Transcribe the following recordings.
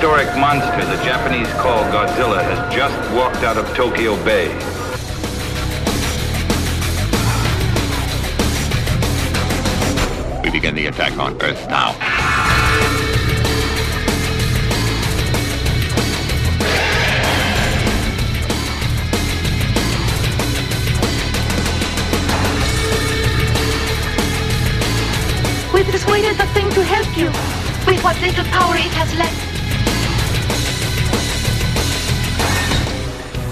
Prehistoric monster the Japanese call Godzilla has just walked out of Tokyo Bay. We begin the attack on Earth now. We persuaded the thing to help you with what little power it has left.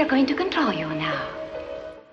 Are going to control you now.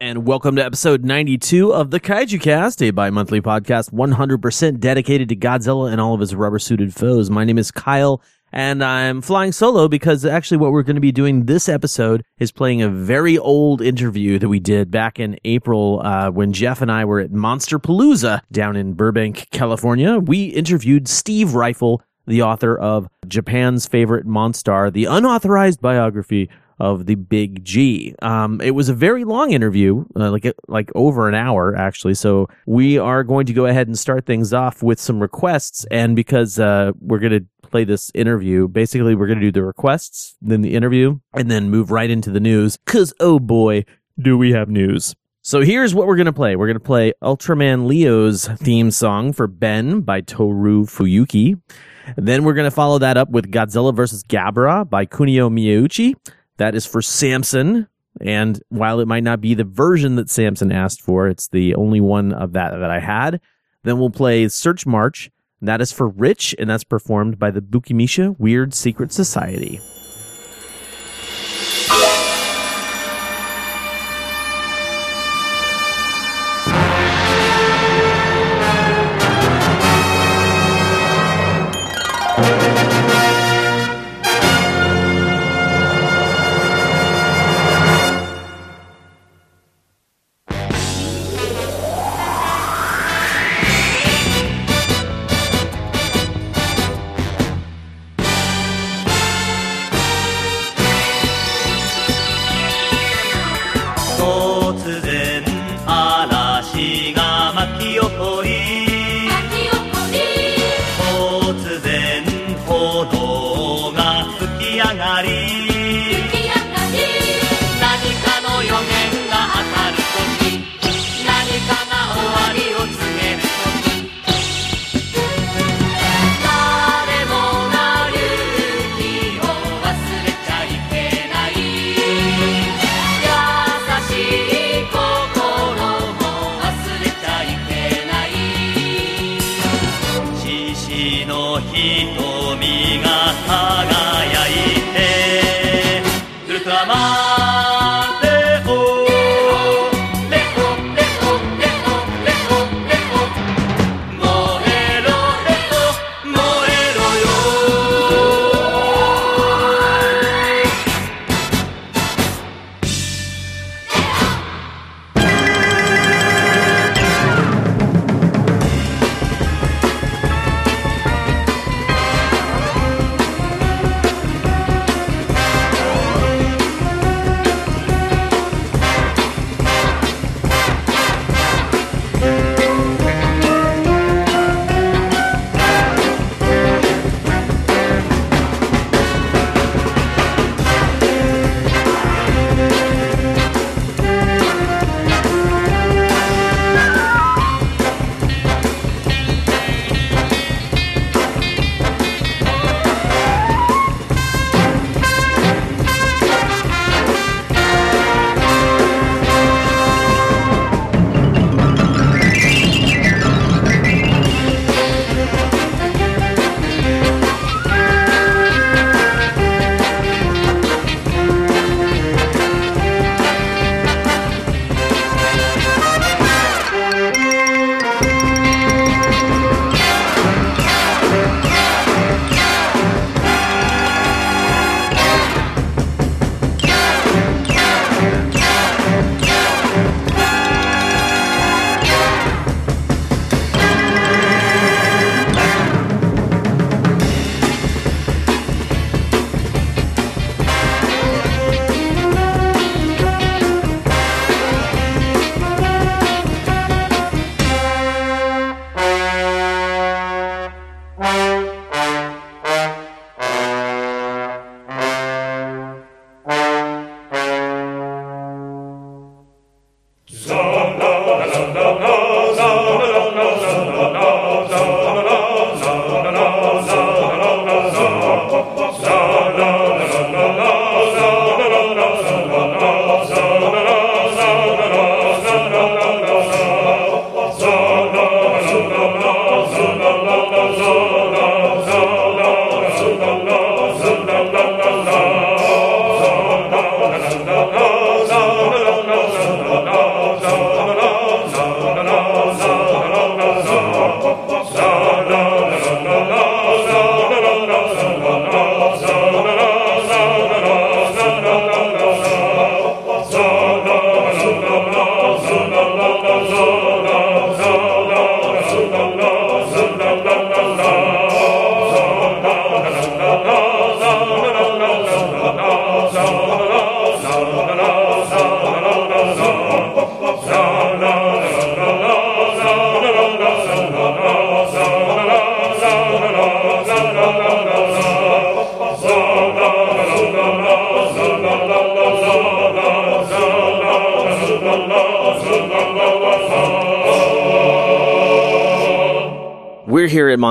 And welcome to episode 92 of the Kaiju Cast, a bi monthly podcast 100% dedicated to Godzilla and all of his rubber suited foes. My name is Kyle, and I'm flying solo because actually, what we're going to be doing this episode is playing a very old interview that we did back in April uh, when Jeff and I were at Monster Palooza down in Burbank, California. We interviewed Steve Ryfle, the author of Japan's Favorite Mon-Star, the unauthorized biography of the Big G. Um, it was a very long interview, uh, like like over an hour actually. So we are going to go ahead and start things off with some requests, and because uh, we're going to play this interview, basically we're going to do the requests, then the interview, and then move right into the news. Cause oh boy, do we have news. So here's what we're going to play. We're going to play Ultraman Leo's theme song for Ben by Toru Fuyuki. Then we're going to follow that up with Godzilla vs. Gabara by Kunio Miyauchi. That is for Samson. And while it might not be the version that Samson asked for, it's the only one of that that I had. Then we'll play Search March. That is for Rich, and that's performed by the Bukimisha Weird Secret Society.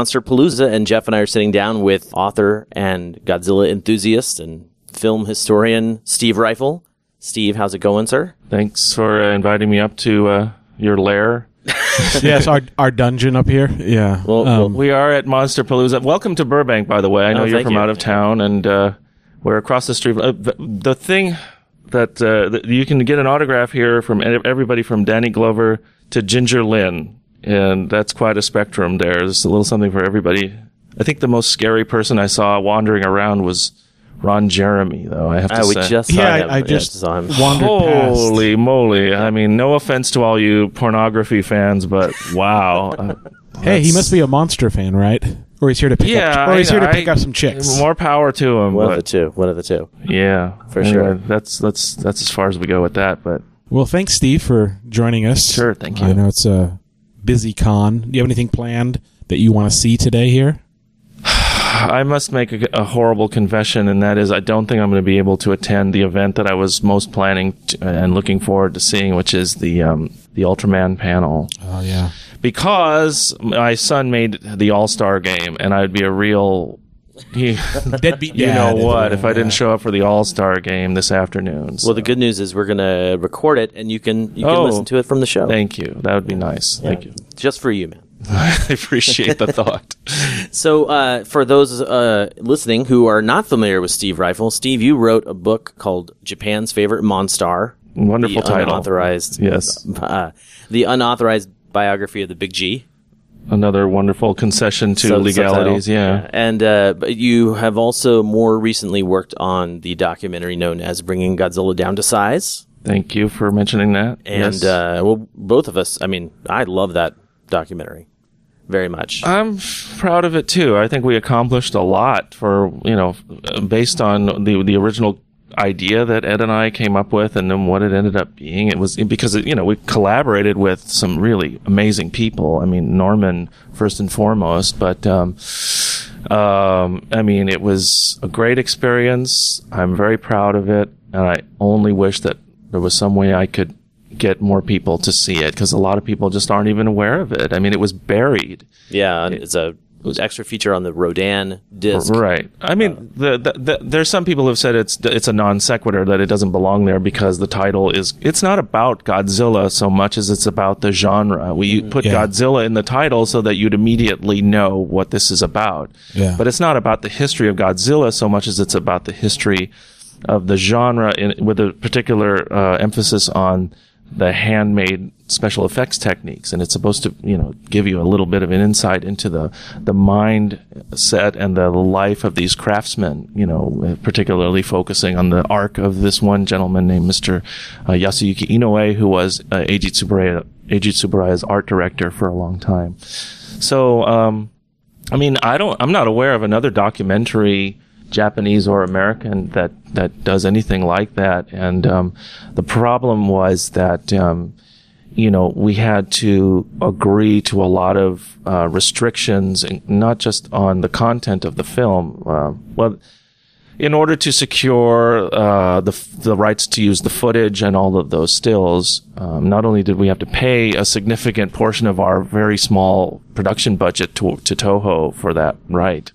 Monster Palooza, and Jeff and I are sitting down with author and Godzilla enthusiast and film historian Steve Ryfle. Steve, how's it going, sir? Thanks for uh, inviting me up to uh, your lair. yes, our our dungeon up here. Yeah. Well, Um, We are at Monster Palooza. Welcome to Burbank, by the way. I know Oh, you're from you. out of town, and uh, we're across the street. Uh, the, the thing that, uh, that you can get an autograph here from e- everybody from Danny Glover to Ginger Lynn, and that's quite a spectrum there. There's a little something for everybody. I think the most scary person I saw wandering around was Ron Jeremy, though. I have to Uh, say. just saw yeah, him. I, I just saw him. wandered past. Holy moly! I mean, no offense to all you pornography fans, but wow. Uh, Hey, he must be a monster fan, right? Or he's here to pick yeah, up, or he's I- here to I- pick up some chicks. More power to him. One but of the two. One of the two. Yeah, For Anyway, sure. That's that's that's as far as we go with that. But Well, thanks, Steve, for joining us. Sure, thank you. I you. know it's a busy con. Do you have anything planned that you want to see today here? I must make a, a horrible confession, and that is, I don't think I'm going to be able to attend the event that I was most planning to, and looking forward to seeing, which is the um, the Ultraman panel, Oh yeah. because my son made the All Star game, and I'd be a real. He, Deadbeat you know what? If I didn't show up for the All Star game this afternoon, Well, the good news is we're going to record it, and you can you can Oh. listen to it from the show. thank you. That would be nice. Thank you. Just for you, man. I appreciate the thought. So, uh, for those uh, listening who are not familiar with Steve Ryfle, Steve, you wrote a book called Japan's Favorite Mon-Star. Wonderful the title. Unauthorized. Yes. Uh, the unauthorized biography of the Big G. Another wonderful concession to Sub- legalities. subtitle. Yeah. And uh, but you have also more recently worked on the documentary known as Bringing Godzilla Down to Size. Thank you for mentioning that. And yes. uh, well, both of us. I mean, I love that documentary very much. I'm proud of it too. I think we accomplished a lot for you know, based on the the original idea that Ed and I came up with, and then what it ended up being. It was because it, you know we collaborated with some really amazing people. I mean Norman first and foremost, but um, um, I mean it was a great experience. I'm very proud of it, and I only wish that there was some way I could get more people to see it because a lot of people just aren't even aware of it. I mean, it was buried. yeah, it's a extra feature on the Rodan disc. Right. I mean, the, the, the, there's some people who've said it's it's a non sequitur that it doesn't belong there because the title is it's not about Godzilla so much as it's about the genre. We put Yeah. Godzilla in the title so that you'd immediately know what this is about. Yeah. But it's not about the history of Godzilla so much as it's about the history of the genre in, with a particular uh, emphasis on the handmade special effects techniques and it's supposed to you know give you a little bit of an insight into the the mind set and the life of these craftsmen you know particularly focusing on the arc of this one gentleman named Mr. Uh, Yasuyuki Inoue who was uh, Eiji Tsuburaya Tsuburaya's art director for a long time so um I mean, I don't. I'm not aware of another documentary, Japanese or American, that that does anything like that. And um, the problem was that um, you know we had to agree to a lot of uh, restrictions, and not just on the content of the film. Uh, well, in order to secure uh, the the rights to use the footage and all of those stills, um, not only did we have to pay a significant portion of our very small production budget to, to Toho for that right,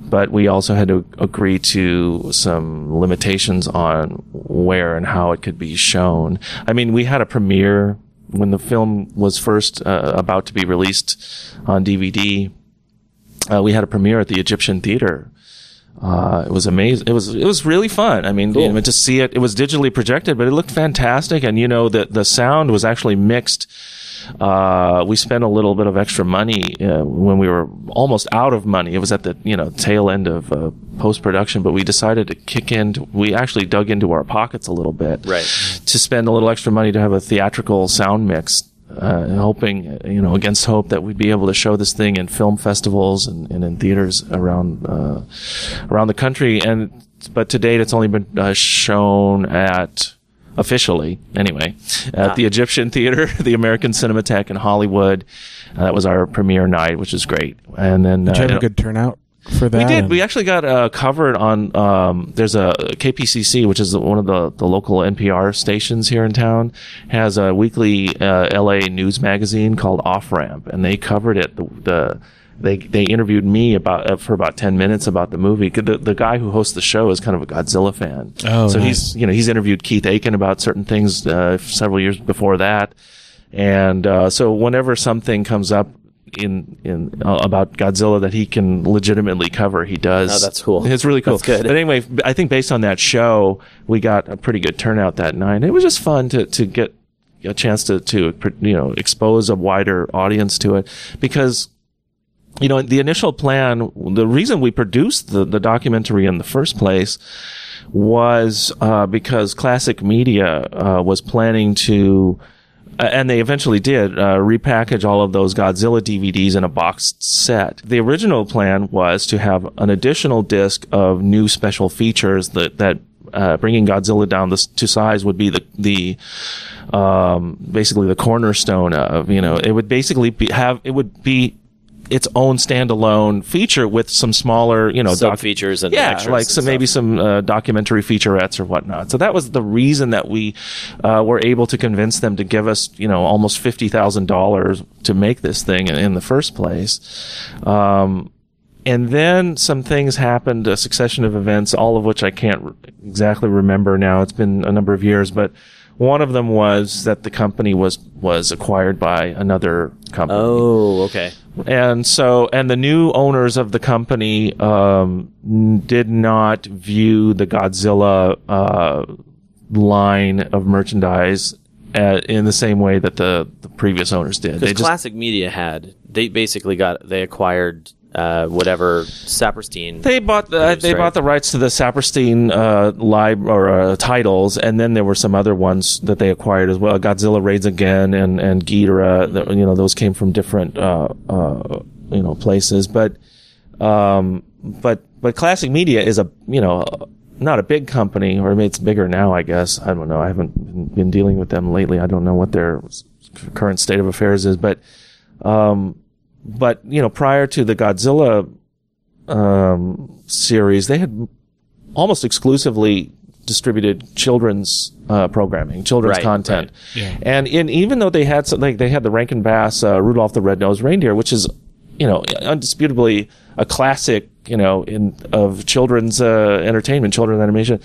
but we also had to agree to some limitations on where and how it could be shown. I mean, we had a premiere when the film was first uh, about to be released on DVD. Uh, we had a premiere at the Egyptian Theater. Uh, it was amazing. It was it was really fun. I mean, you know, to see it, it was digitally projected, but it looked fantastic. And you know, the the sound was actually mixed. Uh, we spent a little bit of extra money uh, when we were almost out of money. It was at the you know tail end of uh, post production, but we decided to kick into. We actually dug into our pockets a little bit, Right. to spend a little extra money to have a theatrical sound mix. Uh, hoping, you know, against hope that we'd be able to show this thing in film festivals and, and in theaters around uh, around the country. And but to date, it's only been uh, shown at officially anyway at the Egyptian Theater, the American Cinematheque in Hollywood. Uh, that was our premiere night, which is great. And then Did you have uh, a good turnout for that? we did. We actually got uh, covered on. Um, there's a KPCC, which is one of the, the local NPR stations here in town, has a weekly uh, LA news magazine called Off Ramp, and they covered it. The, the they they interviewed me about uh, for about ten minutes about the movie. The the guy who hosts the show is kind of a Godzilla fan. Oh, so nice. he's you know he's interviewed Keith Aiken about certain things uh, several years before that, and uh, so whenever something comes up in in uh, about Godzilla that he can legitimately cover, he does. Oh, that's cool. It's really cool. That's good. But anyway, I think based on that show, we got a pretty good turnout that night. It was just fun to to get a chance to to you know expose a wider audience to it because you know, the initial plan, the reason we produced the, the documentary in the first place was uh, because Classic Media uh, was planning to, uh, and they eventually did, uh, repackage all of those Godzilla DVDs in a boxed set. The original plan was to have an additional disc of new special features that, that uh, bringing Godzilla down this, to size would be the, the, um, basically the cornerstone of, you know, it would basically be, have, it would be its own standalone feature with some smaller, you know, doc- features and yeah, like some maybe some uh, documentary featurettes or whatnot. So that was the reason that we uh, were able to convince them to give us, you know, almost fifty thousand dollars to make this thing in, in the first place. Um, and then some things happened, a succession of events, all of which I can't re- exactly remember now. It's been a number of years, but one of them was that the company was was acquired by another company. Oh, okay. And so, and the new owners of the company um, did not view the Godzilla uh, line of merchandise uh, in the same way that the, the previous owners did. Because Classic Media had they basically got they acquired uh, whatever Saperstein. They bought the they right? bought the rights to the Saperstein uh, lib or uh, titles, and then there were some other ones that they acquired as well. Godzilla raids again, and and Ghidorah. that- You know, those came from different uh, uh, you know places, but um, but but Classic Media is a you know not a big company, or it's bigger now. I guess I don't know. I haven't been- been dealing with them lately. I don't know what their current state of affairs is, but um, but you know, prior to the Godzilla um, series, they had almost exclusively distributed children's uh, programming, children's Right, content. right. Yeah. And in, even though they had some, like they had the Rankin Bass uh, Rudolph the Red-Nosed Reindeer, which is you know undisputably a classic, you know, in of children's uh, entertainment, children's animation,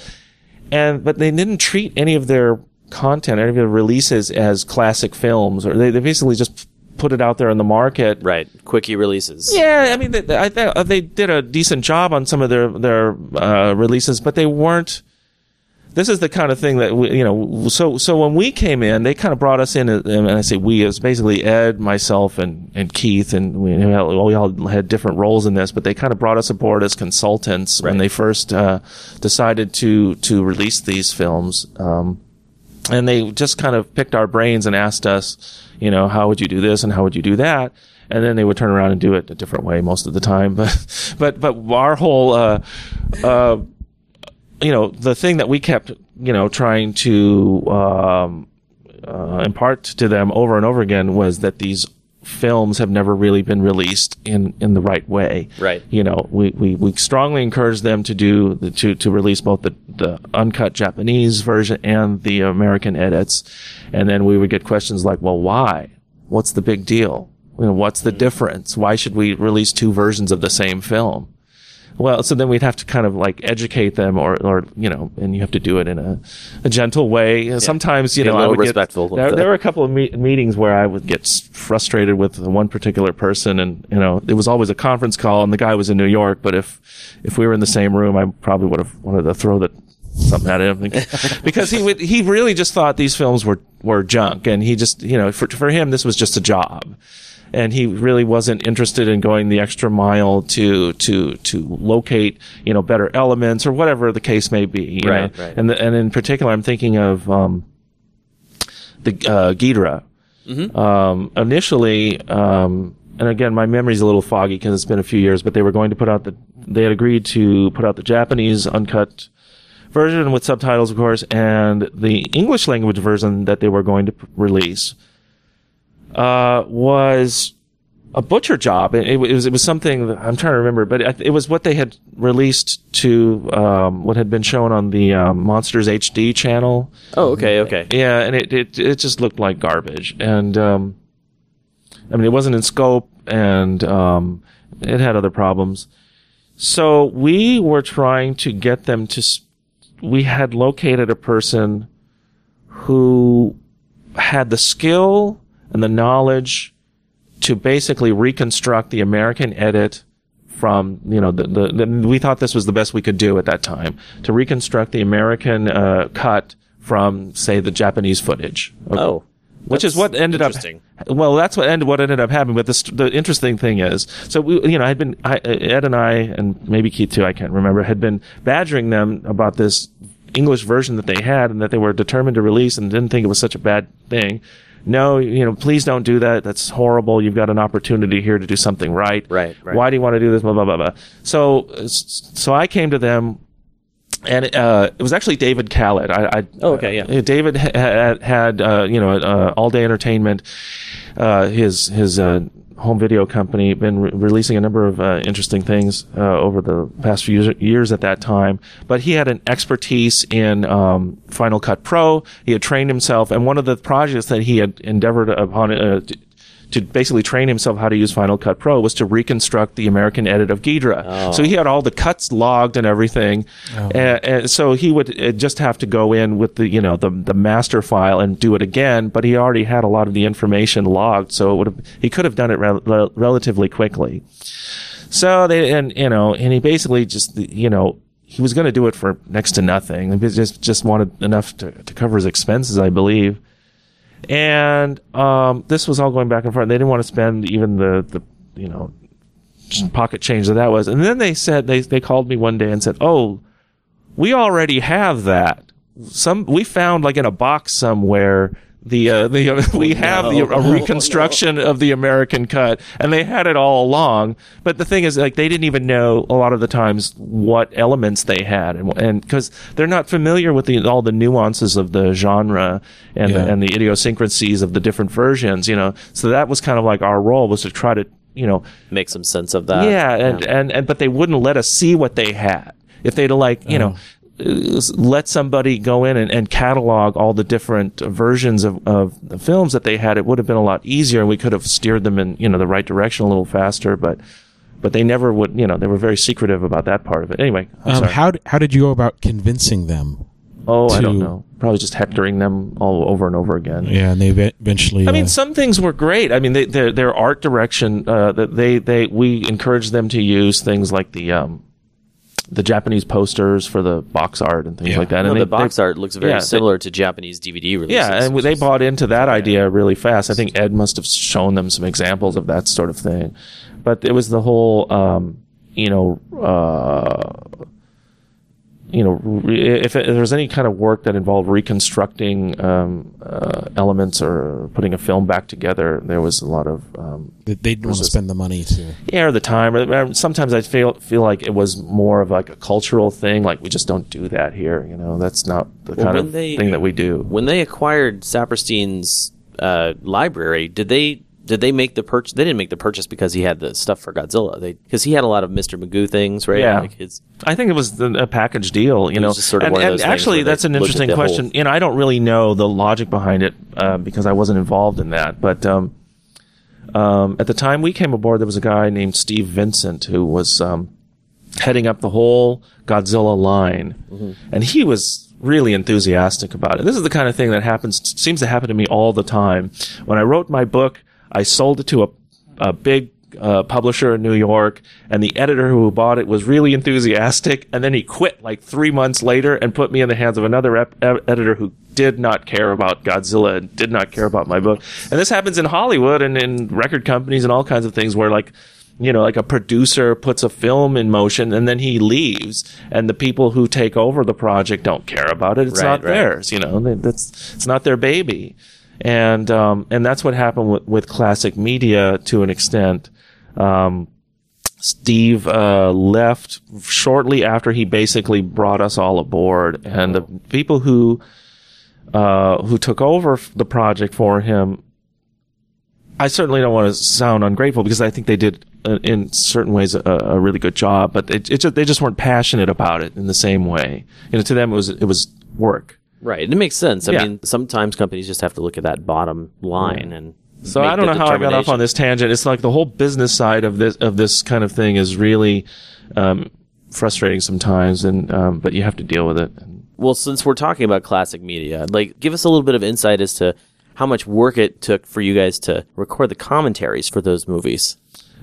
and but they didn't treat any of their content, any of their releases as classic films, or they, they basically just put it out there in the market Right, quickie releases. yeah, I mean, they, I think they did a decent job on some of their their uh, releases, but they weren't. This is the kind of thing that we, you know. So so when we came in, they kind of brought us in, uh, and I say we, it was basically Ed, myself, and and Keith, and we, we all we all had different roles in this, but they kind of brought us aboard as consultants when they first uh, decided to to release these films. Um, and they just kind of picked our brains and asked us, you know, how would you do this and how would you do that? And then they would turn around and do it a different way most of the time. But, but, but our whole, uh, uh, you know, the thing that we kept, you know, trying to, um, uh, impart to them over and over again was that these films have never really been released in, in the right way. Right. You know, we, we, we strongly encourage them to do the, to to release both the, the uncut Japanese version and the American edits, and then we would get questions like, "Well, why? What's the big deal? You know, what's the mm-hmm. difference? Why should we release two versions of the same film?" Well, so then we'd have to kind of like educate them, or, or you know, and you have to do it in a, a gentle way. Sometimes, you Be know, I would respectful get there, there were a couple of me- meetings where I would get frustrated with one particular person, and you know, it was always a conference call, and the guy was in New York. But if if we were in the same room, I probably would have wanted to throw the something at him because he would he really just thought these films were were junk, and he just you know for for him this was just a job and he really wasn't interested in going the extra mile to to to locate you know better elements or whatever the case may be. you Right, know? right. And the, and in particular, I'm thinking of um, the uh, Ghidra. Um, initially, um, and again, my memory's a little foggy because it's been a few years, but they were going to put out the they had agreed to put out the Japanese uncut version with subtitles, of course, and the English language version that they were going to p- release uh, was a butcher job. It, it was it was something that, I'm trying to remember, but it, it was what they had released to um, what had been shown on the um, Monsters HD channel. Oh, okay, okay. Yeah, and it it, it just looked like garbage, and um, I mean it wasn't in scope, and um, it had other problems. So we were trying to get them to. s- We had located a person who had the skill and the knowledge to basically reconstruct the American edit from you know the, the, the we thought this was the best we could do at that time to reconstruct the American uh, cut from say the Japanese footage. Oh, which is what ended up. Well, that's what ended what ended up happening. But the the interesting thing is, so we you know I had been I, Ed and I and maybe Keith too I can't remember had been badgering them about this English version that they had and that they were determined to release and didn't think it was such a bad thing. No, you know, please don't do that. That's horrible. You've got an opportunity here to do something right. Right, right. Why do you want to do this? Blah blah blah blah. So so I came to them and uh, it was actually David Kalat. I, I Oh, okay, yeah. uh, David ha- had, had uh, you know uh, all day entertainment. Uh, his his uh, home video company been re- releasing a number of uh, interesting things uh, over the past few years, at that time. But he had an expertise in um, Final Cut Pro. He had trained himself, and one of the projects that he had endeavored upon. Uh, to, basically train himself how to use Final Cut Pro was to reconstruct the American edit of Ghidra. So he had all the cuts logged and everything, and, and so he would uh, just have to go in with the you know the the master file and do it again. But he already had a lot of the information logged, so it would have, he could have done it rel- relatively quickly. So they and you know and he basically just you know he was going to do it for next to nothing. He just just wanted enough to, to cover his expenses, I believe. And um, this was all going back and forth. They didn't want to spend even the the you know pocket change that that was. And then they said they they called me one day and said, "Oh, we already have that. Some we found like in a box somewhere." The uh, the uh, we have the a reconstruction of the American cut, and they had it all along. But the thing is, like they didn't even know a lot of the times what elements they had, and and because they're not familiar with the all the nuances of the genre and Yeah. the, and the idiosyncrasies of the different versions, you know. So that was kind of like our role was to try to you know Make some sense of that. yeah, and, and and but they wouldn't let us see what they had. If they'd like, you know, uh, let somebody go in and, and catalog all the different versions of, of the films that they had, it would have been a lot easier, and we could have steered them in you know the right direction a little faster. But but they never would. You know, they were very secretive about that part of it. Anyway, Um, how how did you go about convincing them? oh, I don't know. Probably just hectoring them all over and over again. Yeah, and they eventually. I mean, uh, some things were great. I mean, they, their their art direction. Uh, that they they we encouraged them to use things like the um, the Japanese posters for the box art and things Yeah. like that. No, and the box they- art looks very yeah, they- similar to Japanese DVD releases. yeah, and they bought into that idea really fast. I think Ed must have shown them some examples of that sort of thing. But it was the whole, um, you know, uh, you know, re- if, if there was any kind of work that involved reconstructing um, uh, elements or putting a film back together, there was a lot of um, they they didn't want to spend the money to. yeah, or the time. Or- or Sometimes I feel feel like it was more of like a cultural thing. Like we just don't do that here. You know, that's not the Well, kind of they- thing that we do. when they acquired Saperstein's uh, library, did they did they make the purchase? They didn't make the purchase because he had the stuff for Godzilla. They because he had a lot of Mr. Magoo things, right? Yeah. Like his, I think it was the, a package deal, you know. sort of and and actually, that's an interesting question. whole- You know, I don't really know the logic behind it uh, because I wasn't involved in that. But um, um, at the time we came aboard, there was a guy named Steve Vincent who was um, heading up the whole Godzilla line, Mm-hmm. and he was really enthusiastic about it. This is the kind of thing that happens seems to happen to me all the time. When I wrote my book, I sold it to a a big uh, publisher in New York, and the editor who bought it was really enthusiastic, and then he quit like three months later and put me in the hands of another ep- ed- editor who did not care about Godzilla and did not care about my book. And this happens in Hollywood and in record companies and all kinds of things where like you know, like a producer puts a film in motion and then he leaves, and the people who take over the project don't care about it. It's Right, not right. theirs, you know. That's it's not their baby, and um, and that's what happened with, with classic media to an extent. Um, Steve uh, left shortly after he basically brought us all aboard, and the people who uh, who took over the project for him I certainly don't want to sound ungrateful because I think they did, uh, in certain ways, a, a really good job. But it, it just, they just weren't passionate about it in the same way. You know, to them it was it was work. Right. It makes sense. I Yeah. mean, sometimes companies just have to look at that bottom line and. So make I don't the know how I got off determination. on this tangent. It's like the whole business side of this of this kind of thing is really um, frustrating sometimes, and um, but you have to deal with it. Well, since we're talking about classic media, like give us a little bit of insight as to how much work it took for you guys to record the commentaries for those movies.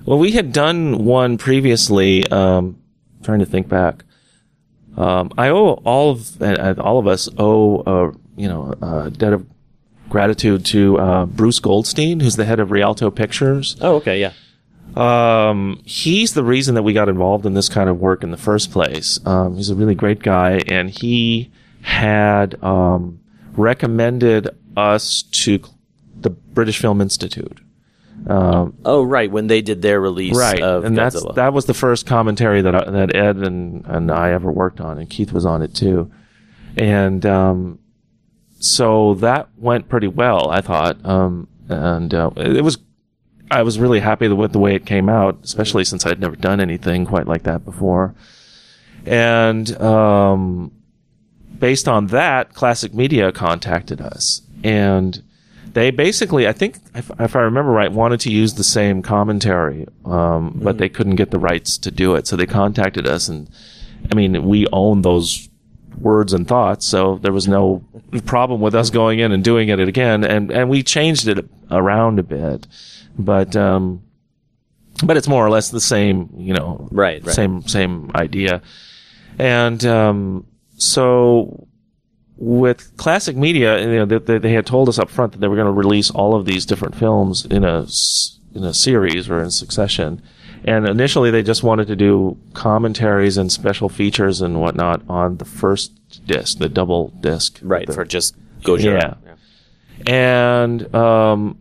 Well, we had done one previously. Um, trying to think back. Um, I owe all of uh, all of us owe uh, you know a debt of gratitude to uh, Bruce Goldstein, who's the head of Rialto Pictures. Oh, okay, yeah. Um, he's the reason that we got involved in this kind of work in the first place. Um, he's a really great guy, and he had um, recommended us to the British Film Institute. Um, Oh, right. When they did their release right, and that's that was the first commentary that I, that Ed and and I ever worked on, and Keith was on it too, and um, so that went pretty well, I thought, um, and uh, it was. I was really happy with the way it came out, especially since I'd never done anything quite like that before, and um, based on that, Classic Media contacted us, and they basically, I think, if, if I remember right, wanted to use the same commentary, um, but they couldn't get the rights to do it. So they contacted us, and I mean, we own those words and thoughts, so there was no problem with us going in and doing it again, and and we changed it around a bit, but um, but it's more or less the same, you know, Right, right. same same idea, and um, so with classic media, you know, they, they, they had told us up front that they were going to release all of these different films in a in a series or in succession. And initially, they just wanted to do commentaries and special features and whatnot on the first disc, the double disc, right, The- for just Gojira. Yeah. And um,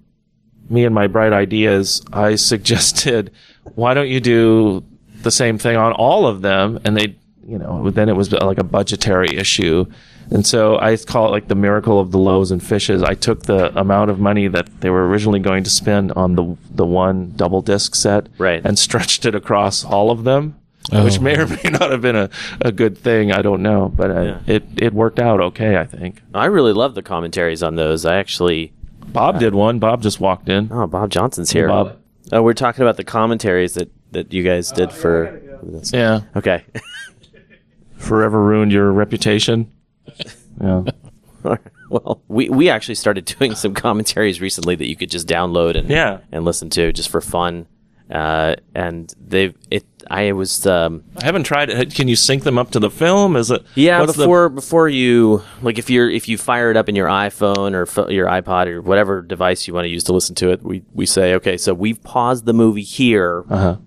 me and my bright ideas, I suggested, why don't you do the same thing on all of them? And they, you know, then it was like a budgetary issue. And so I call it like the miracle of the loaves and fishes. I took the amount of money that they were originally going to spend on the the one double disc set Right. and stretched it across all of them, Oh. which may or may not have been a, a good thing. I don't know, but uh, Yeah. it it worked out okay. I think. I really love the commentaries on those. I actually. Bob did one. Bob just walked in. Oh, Bob Johnson's here. Bob. Oh, we're talking about the commentaries that, that you guys did for this. Yeah. Okay. Forever ruined your reputation. Yeah. well, we, we actually started doing some commentaries recently that you could just download and Yeah. and listen to just for fun. Uh, and they've it. I was um, I haven't tried it. Can you sync them up to the film? Is it? Yeah, what's the- before before you like if you're if you fire it up in your iPhone or pho- your iPod or whatever device you want to use to listen to it, we we say okay, so we've paused the movie here, Uh-huh.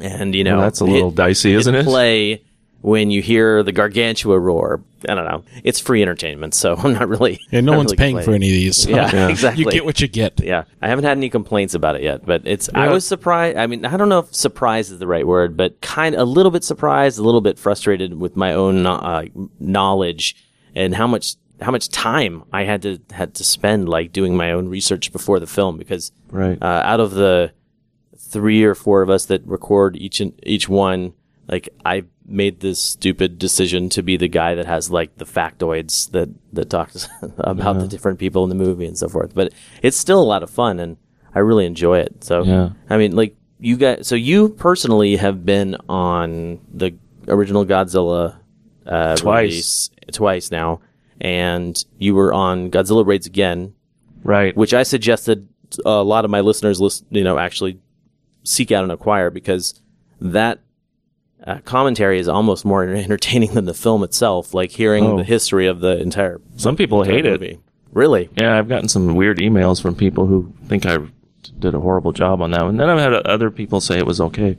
and you know Well, that's a little dicey, isn't it? Play when you hear the gargantua roar. I don't know. It's free entertainment, so I'm not really. And no one's really paying for any of these. so Yeah, exactly. You get what you get. Yeah, I haven't had any complaints about it yet, but it's. I was surprised. I mean, I don't know if surprised is the right word, but kind a little bit surprised, a little bit frustrated with my own uh, knowledge and how much how much time I had to had to spend like doing my own research before the film because Right. uh, out of the three or four of us that record each and each one, like I made this stupid decision to be the guy that has like the factoids that that talks about the different people in the movie and so forth. But it's still a lot of fun and I really enjoy it. So Yeah. I mean, like you guys, so you personally have been on the original Godzilla uh, Twice. release twice now, and you were on Godzilla Raids again, right. which I suggested a lot of my listeners, list, you know, actually seek out and acquire because that uh, commentary is almost more entertaining than the film itself. Like hearing Oh. the history of the entire Some people hate it. Really? Yeah, I've gotten some weird emails from people who think I did a horrible job on that one. Then I've had other people say it was okay.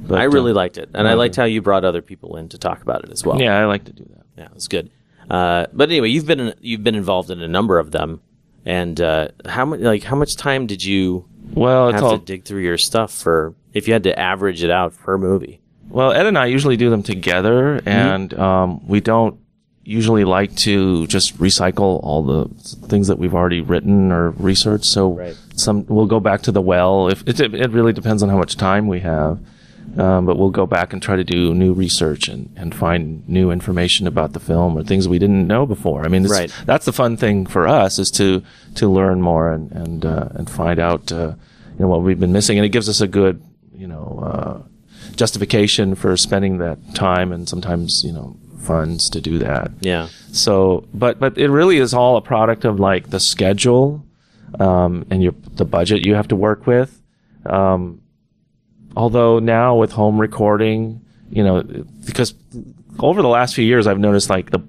But I really uh, liked it, and I liked how you brought other people in to talk about it as well. Yeah, I like to do that. yeah, it was good. Uh, but anyway, you've been in, you've been involved in a number of them, and uh, how much like how much time did you Well, it's have all to dig through your stuff for if you had to average it out per movie? Well, Ed and I usually do them together, Mm-hmm. and um, we don't usually like to just recycle all the things that we've already written or researched. So Right. some we'll go back to the well. If it, it really depends on how much time we have, um, but we'll go back and try to do new research and, and find new information about the film or things we didn't know before. I mean, Right. that's the fun thing for us is to to learn more and and uh, and find out uh, you know what we've been missing, and it gives us a good you know uh, justification for spending that time and sometimes you know funds to do that. Yeah, So, but but it really is all a product of like the schedule um, and your the budget you have to work with. Um, although now with home recording, you know, because over the last few years, I've noticed like the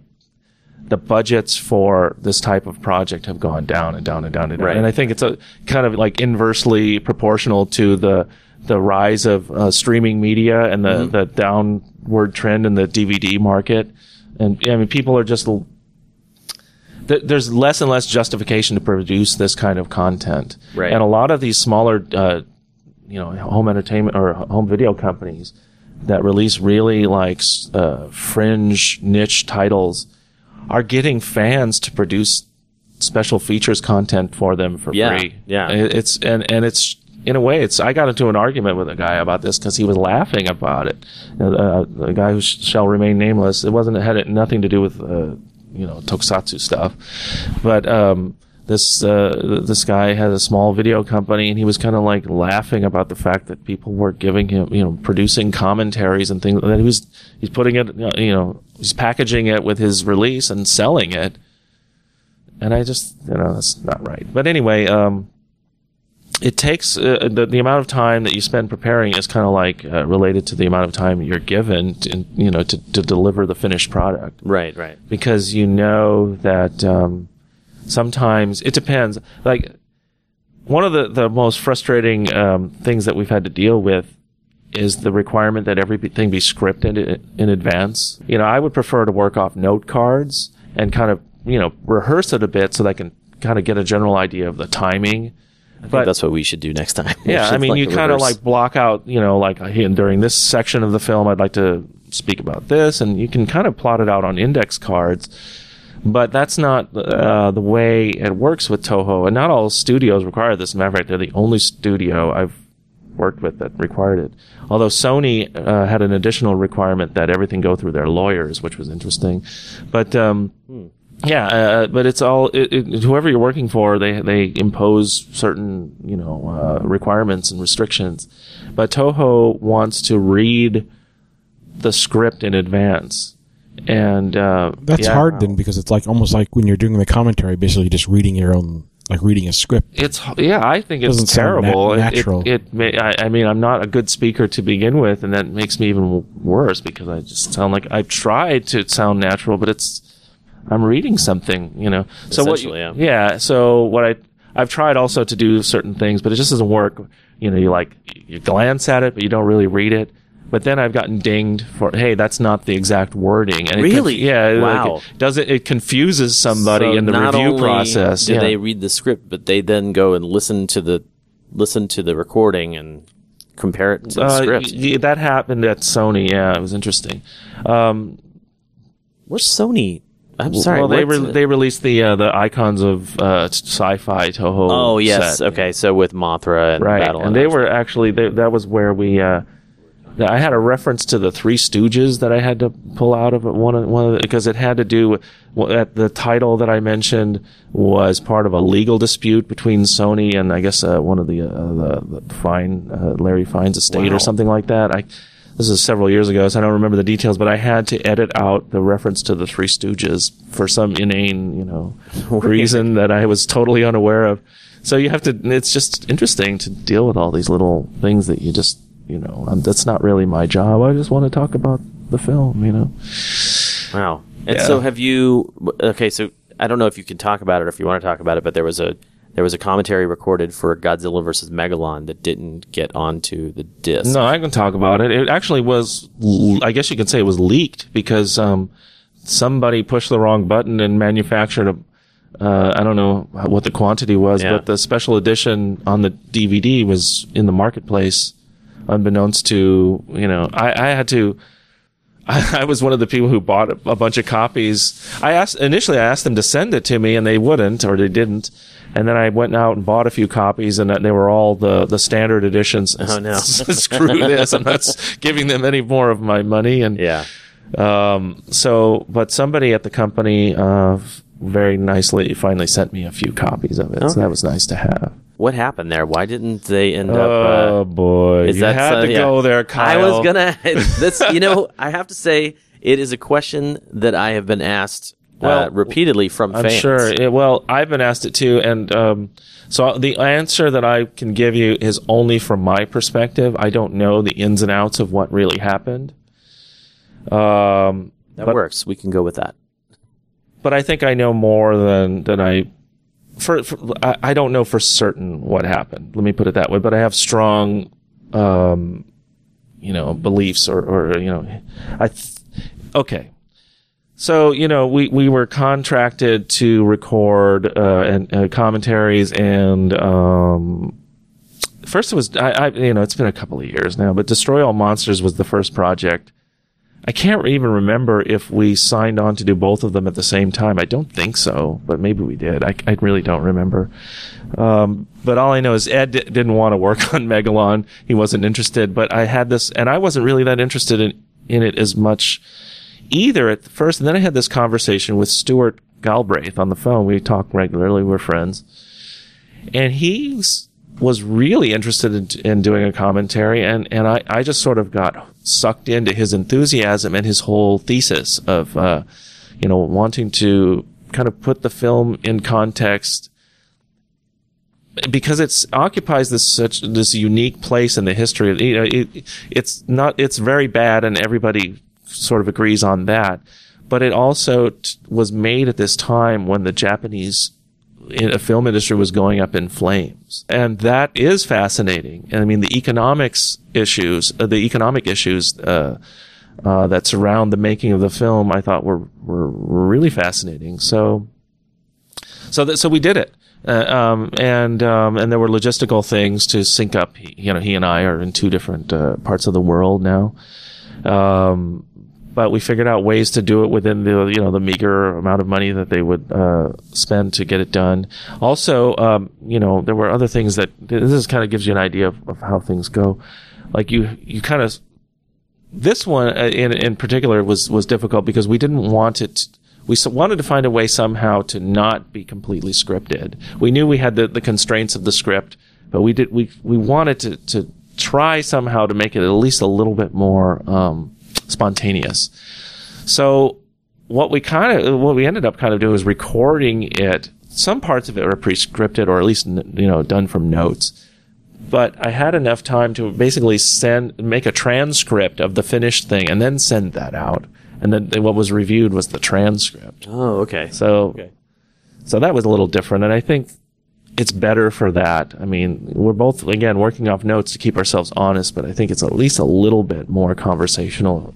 the budgets for this type of project have gone down and down and down and down. Right. And I think it's a kind of like inversely proportional to the the rise of uh, streaming media and the, the downward trend in the DVD market. And I mean, people are just th- there's less and less justification to produce this kind of content. Right. And a lot of these smaller, uh, you know, home entertainment or home video companies that release really like uh, fringe niche titles are getting fans to produce special features content for them for Yeah, free. yeah. It's and and it's in a way it's I got into an argument with a guy about this because he was laughing about it. Uh, the guy who sh- shall remain nameless. It wasn't it had nothing to do with uh, you know tokusatsu stuff, but um, this uh, this guy had a small video company and he was kind of like laughing about the fact that people were giving him you know producing commentaries and things that he was he's putting it you know he's packaging it with his release and selling it and I just you know that's not right but anyway um it takes uh, the, the amount of time that you spend preparing is kind of like uh, related to the amount of time you're given to, you know to, to deliver the finished product right, right. because you know that um, sometimes it depends. Like one of the, the most frustrating um, things that we've had to deal with is the requirement that everything be scripted in, in advance. You know, I would prefer to work off note cards and kind of you know rehearse it a bit so that I can kind of get a general idea of the timing. I think But- that's what we should do next time. We Yeah, I mean, like, you kind of like block out, you know, like during this section of the film, I'd like to speak about this, and you can kind of plot it out on index cards. But that's not uh, the way it works with Toho, and not all studios require this. As a matter of fact, they're the only studio I've worked with that required it. Although Sony uh, had an additional requirement that everything go through their lawyers, which was interesting. But um, yeah, uh, but it's all it, it, whoever you're working for. They they impose certain you know uh, requirements and restrictions. But Toho wants to read the script in advance, and uh, That's yeah, hard then because it's like almost like when you're doing the commentary, basically just reading your own, like reading a script. It's yeah, I think it's sound terrible. nat- It- it- natural. It, may, I, I mean, I'm not a good speaker to begin with, and that makes me even worse because I just sound like I've tried to sound natural, but it's I'm reading something, you know. So what? You, Essentially, yeah. So what I I've tried also to do certain things, but it just doesn't work. You know, you like you glance at it, but you don't really read it. But then I've gotten dinged for, hey, that's not the exact wording. And it Really? yeah. like, Wow. it does it? It confuses somebody So in the not review only process. Do yeah. they read the script, but they then go and listen to the listen to the recording and compare it to the Uh, script? that happened at Sony. Yeah, it was interesting. Um, Where's Sony? I'm sorry. Well, they re- they released the uh, the icons of uh, sci-fi Toho. oh yes, set. okay. So with Mothra and right. Battle, and they were actually they, that was where we. Uh, I had a reference to the Three Stooges that I had to pull out of it, one of one of the, because it had to do with well, that the title that I mentioned was part of a legal dispute between Sony and I guess uh, one of the uh, the, the Fine uh, Larry Fine's estate Wow. or something like that. I this is several years ago, so I don't remember the details, but I had to edit out the reference to the Three Stooges for some inane, you know, reason that I was totally unaware of. So you have to. It's just interesting to deal with all these little things that you just, you know, um, that's not really my job. I just want to talk about the film, you know. Wow. And Yeah. so have you okay, so I don't know if you can talk about it or if you want to talk about it, but there was a there was a commentary recorded for Godzilla versus Megalon that didn't get onto the disc. No, I can talk about it. It actually was, I guess you could say it was leaked because um, somebody pushed the wrong button and manufactured a. Uh, I don't know what the quantity was, Yeah. but the special edition on the DVD was in the marketplace, unbeknownst to you know. I, I had to. I, I was one of the people who bought a, a bunch of copies. I asked initially, I asked them to send it to me, and they wouldn't, or they didn't. And then I went out and bought a few copies, and they were all the the standard editions. Oh, no. Screw this! I'm not giving them any more of my money. And Yeah. um, so, but somebody at the company uh, very nicely finally sent me a few copies of it. So that was nice to have. What happened there? Why didn't they end up Oh uh, boy, is you that had so- to yeah. go there, Kyle. I was gonna. This, you know, I have to say, it is a question that I have been asked uh, Well, repeatedly from I'm fans. sure. It, well, I've been asked it too, and um, so the answer that I can give you is only from my perspective. I don't know the ins and outs of what really happened. Um, that but- works. We can go with that. but I think I know more than than I. For, for I, I don't know for certain what happened. Let me put it that way. But I have strong, um, you know, beliefs or or you know, I. Th- okay. So you know, we, we were contracted to record uh, and uh, commentaries and um, first it was I, I you know it's been a couple of years now, but Destroy All Monsters was the first project. I can't even remember if we signed on to do both of them at the same time. I don't think so, but maybe we did. I, I really don't remember. Um, but all I know is Ed di- didn't want to work on Megalon. He wasn't interested, but I had this, and I wasn't really that interested in, in it as much either at first. And then I had this conversation with Stuart Galbraith on the phone. We talk regularly. We're friends. And he was really interested in, in doing a commentary. And, and I, I just sort of got sucked into his enthusiasm and his whole thesis of, uh, you know, wanting to kind of put the film in context because it's occupies this such this unique place in the history. of You know, it, it's not it's very bad, and everybody sort of agrees on that. But it also t- was made at this time when the Japanese in film industry was going up in flames, and that is fascinating. And I mean, the economics issues, uh, the economic issues. Uh, uh, that surround the making of the film, I thought were were, were really fascinating. So, so that so we did it, uh, um, and um, and there were logistical things to sync up. He, you know, he and I are in two different uh, parts of the world now, um, but we figured out ways to do it within the you know the meager amount of money that they would uh, spend to get it done. Also, um, you know, there were other things that this is kind of gives you an idea of, of how things go. Like you, you kind of this one uh, in in particular was was difficult because we didn't want it. We wanted to find a way somehow to not be completely scripted. We knew we had the, the constraints of the script, but we did we we wanted to to try somehow to make it at least a little bit more um, spontaneous. So what we kind of what we ended up kind of doing was recording it. Some parts of it were pre-scripted or at least you know done from notes but I had enough time to basically send, make a transcript of the finished thing and then send that out. And then what was reviewed was the transcript. Oh, okay. So, Okay. so that was a little different. And I think it's better for that. I mean, we're both, again, working off notes to keep ourselves honest, but I think it's at least a little bit more conversational.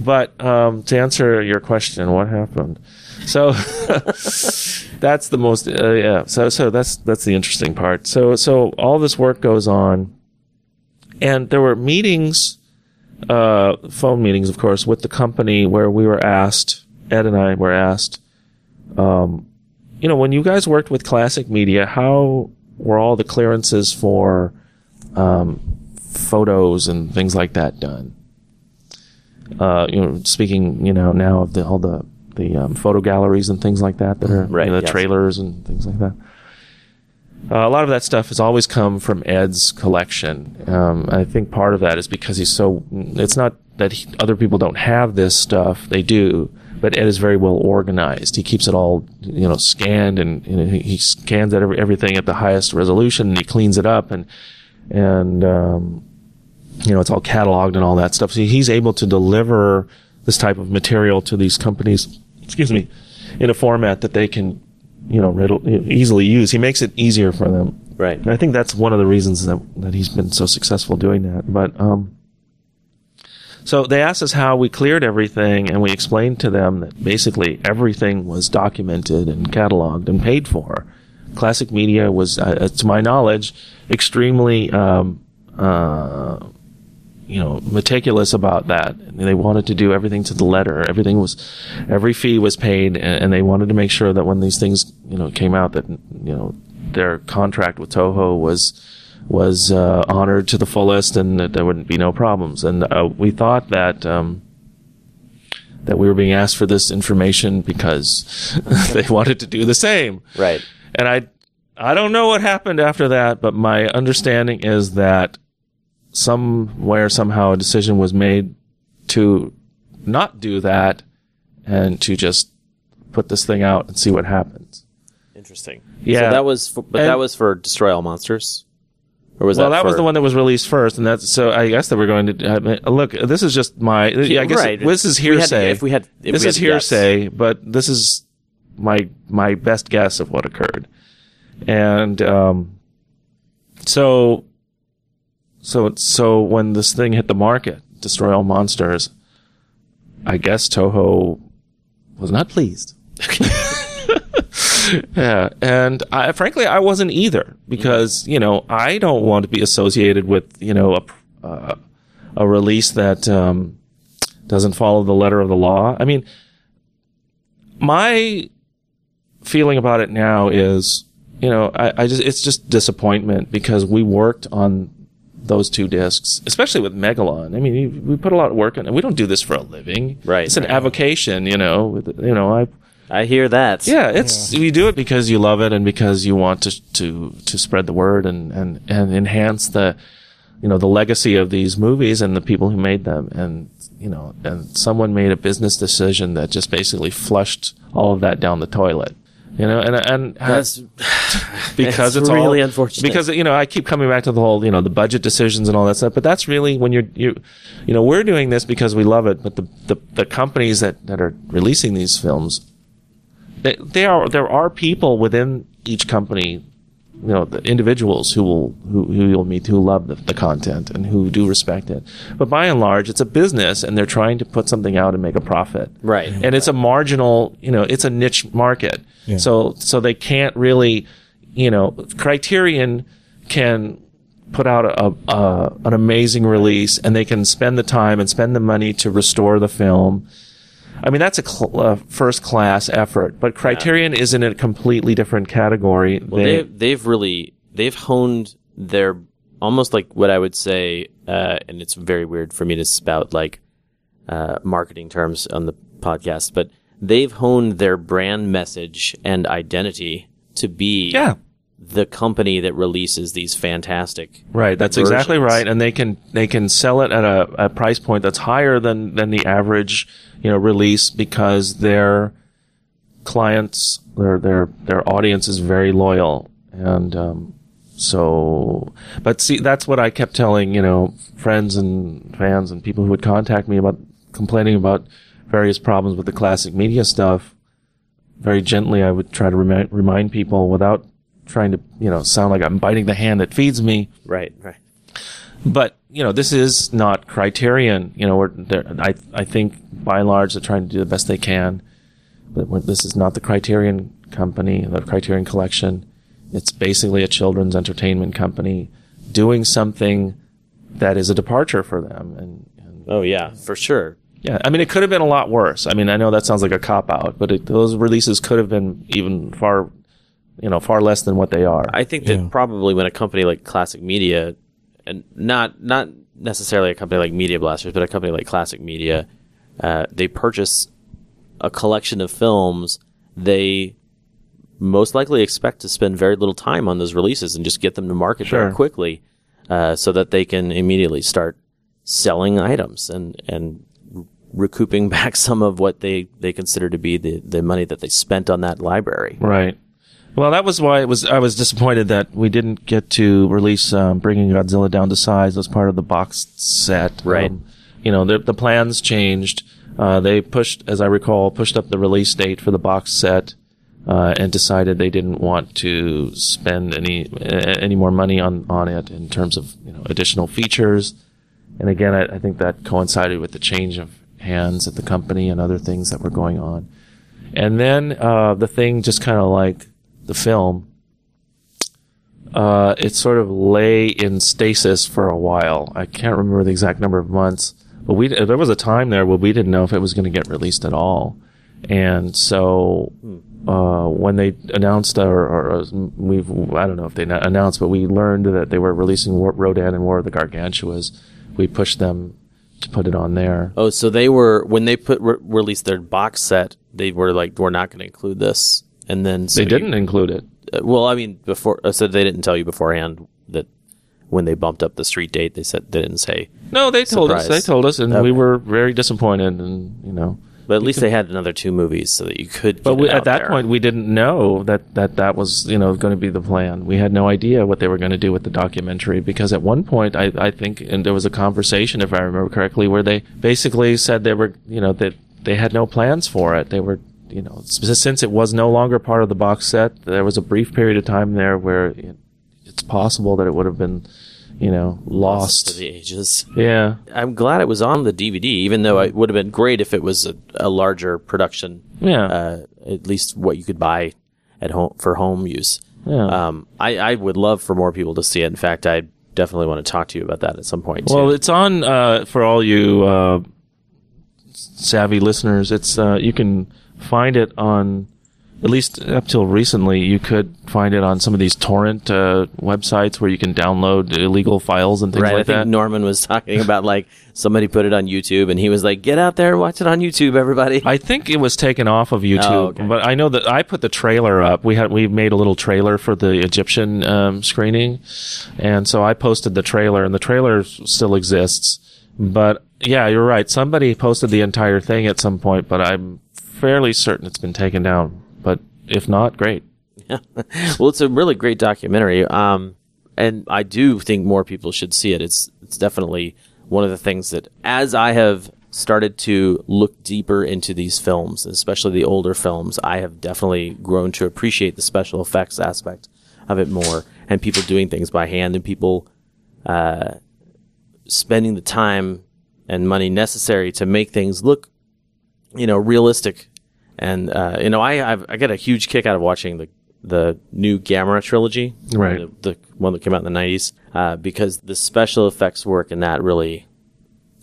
But, um, to answer your question, what happened? So, that's the most uh, yeah so so that's that's the interesting part so so all this work goes on and there were meetings uh phone meetings of course with the company where we were asked ed and i were asked um, you know, when you guys worked with classic media, how were all the clearances for um, photos and things like that done? Uh, you know, speaking, you know, now of the all the the um, photo galleries and things like that that are Right, you know, the yes. trailers and things like that. Uh, a lot of that stuff has always come from Ed's collection. Um, I think part of that is because he's so. It's not that he, other people don't have this stuff; they do. But Ed is very well organized. He keeps it all, you know, scanned, and you know, he, he scans at every, everything at the highest resolution, and he cleans it up, and and um, you know, it's all cataloged and all that stuff. So he's able to deliver this type of material to these companies. Excuse me, in a format that they can, you know, riddle, easily use. He makes it easier for them. Right. And I think that's one of the reasons that that he's been so successful doing that. But um, so they asked us how we cleared everything, and we explained to them that basically everything was documented and cataloged and paid for. Classic Media was, uh, uh, to my knowledge, extremely, um, uh, you know, meticulous about that. They wanted to do everything to the letter. Everything was, every fee was paid, and, and they wanted to make sure that when these things, you know, came out, that you know, their contract with Toho was was uh, honored to the fullest, and that there wouldn't be no problems. And uh, we thought that. Um, that we were being asked for this information because they wanted to do the same. Right. And I, I don't know what happened after that, but my understanding is that somewhere, somehow, a decision was made to not do that and to just put this thing out and see what happens. Interesting. Yeah. So that was, for, but And- that was for Destroy All Monsters, or was well, that? that, was the one that was released first, and that's so. I guess that we're going to mean, look. This is just my. Yeah, I guess right. this is If we had hearsay. if we had- if this we is to guess. hearsay, but this is my my best guess of what occurred, and um, so so so when this thing hit the market, Destroy All Monsters, I guess Toho was not pleased. yeah, and I, frankly, I wasn't either because you know I don't want to be associated with you know a uh, a release that um, doesn't follow the letter of the law. I mean, my feeling about it now is you know I, I just it's just disappointment because we worked on those two discs, especially with Megalon. I mean, we- put a lot of work in it. We don't do this for a living. Right. It's an avocation, you know. With, you know, I I hear that. yeah, it's you do it because you love it and because you want to to to spread the word and and and enhance the you know the legacy of these movies and the people who made them and you know and someone made a business decision that just basically flushed all of that down the toilet. You know, and and That's because it's it's, really all, unfortunate. Because you know, I keep coming back to the whole you know the budget decisions and all that stuff. But that's really when you're you, you know, we're doing this because we love it. But the the, the companies that that are releasing these films, they, they are there are people within each company, you know, the individuals who will who, who you'll meet who love the, the content and who do respect it. But by and large, it's a business, and they're trying to put something out and make a profit. Right. And it's a marginal, you know, it's a niche market. Yeah. So so they can't really, you know, Criterion can put out a, a an amazing release, and they can spend the time and spend the money to restore the film. I mean, that's a cl- uh, first class effort, but Criterion is in a completely different category. Well, They- they've they've really they've honed their almost like what I would say, uh, and it's very weird for me to spout like uh, marketing terms on the podcast, but they've honed their brand message and identity to be yeah, the company that releases these fantastic right. That's exactly right, and they can they can sell it at a, a price point that's higher than than the average, you know, release because their clients, their their their audience is very loyal, and um, so. But see, that's what I kept telling you know friends and fans and people who would contact me about complaining about various problems with the classic media stuff. Very gently, I would try to remind remind people without trying to you know sound like I'm biting the hand that feeds me. Right right. But you know this is not criterion. You know we're i i think by and large they're trying to do the best they can. But this is not the criterion company the criterion collection. It's basically a children's entertainment company doing something that is a departure for them and, and oh yeah for sure. Yeah, I mean, it could have been a lot worse. I mean, I know that sounds like a cop out, but it, those releases could have been even far, you know, far less than what they are. I think that Yeah. probably when a company like Classic Media, and not not necessarily a company like Media Blasters, but a company like Classic Media, uh, they purchase a collection of films. They most likely expect to spend very little time on those releases and just get them to market very quickly, uh, so that they can immediately start selling items and and recouping back some of what they they consider to be the the money that they spent on that library. Right. Well, that was why it was. I was disappointed that we didn't get to release um, bringing Godzilla down to size as part of the box set. Right. Um, you know, the the plans changed. Uh, they pushed, as I recall, pushed up the release date for the box set, uh, and decided they didn't want to spend any uh, any more money on on it in terms of you know additional features. And again, I, I think that coincided with the change of hands at the company and other things that were going on. And then uh, the thing just kind of like the film, uh, it sort of lay in stasis for a while. I can't remember the exact number of months, but we there was a time there where we didn't know if it was going to get released at all. And so uh, when they announced, or, or we I don't know if they announced, but we learned that they were releasing War- Rodan and War of the Gargantuas. We pushed them to put it on there. Oh, so they were when they put re- released their box set, they were like, "We're not going to include this," and then so They didn't include it. uh, well, I mean, before uh, so they didn't tell you beforehand that when they bumped up the street date, they said they didn't say. No, they told us. They told us, and Okay. we were very disappointed. And you know, But at least they had another two movies so that you could. but we, at that there. point, we didn't know that that that was you know going to be the plan. We had no idea what they were going to do with the documentary because at one point, I I think, and there was a conversation, if I remember correctly, where they basically said they were you know that they had no plans for it. They were you know since it was no longer part of the box set, there was a brief period of time there where it, it's possible that it would have been you know lost. to the ages. yeah. I'm glad it was on the DVD, even though it would have been great if it was a, a larger production. Yeah. Uh, at least what you could buy at home for home use. Yeah. Um, I, I would love for more people to see it. In fact, I definitely want to talk to you about that at some point. Too. Well, it's on uh, for all you uh, savvy listeners. It's uh, you can find it on at least up till recently. You could find it on some of these torrent uh, websites where you can download illegal files and things right. I think that. Norman was talking about like somebody put it on YouTube, and he was like, "Get out there and watch it on YouTube, everybody." I think it was taken off of YouTube, Oh, okay. but I know that I put the trailer up. We had we made a little trailer for the Egyptian um, screening, and so I posted the trailer, and the trailer still exists. But yeah, you're right. Somebody posted the entire thing at some point, but I'm fairly certain it's been taken down. But if not, great. well, it's a really great documentary. Um, and I do think more people should see it. It's it's definitely one of the things that, as I have started to look deeper into these films, especially the older films, I have definitely grown to appreciate the special effects aspect of it more, and people doing things by hand, and people uh, spending the time and money necessary to make things look, you know, realistic. And uh, you know, I I've, I get a huge kick out of watching the the new Gamera trilogy, Right. The, the one that came out in the '90s, uh, because the special effects work in that really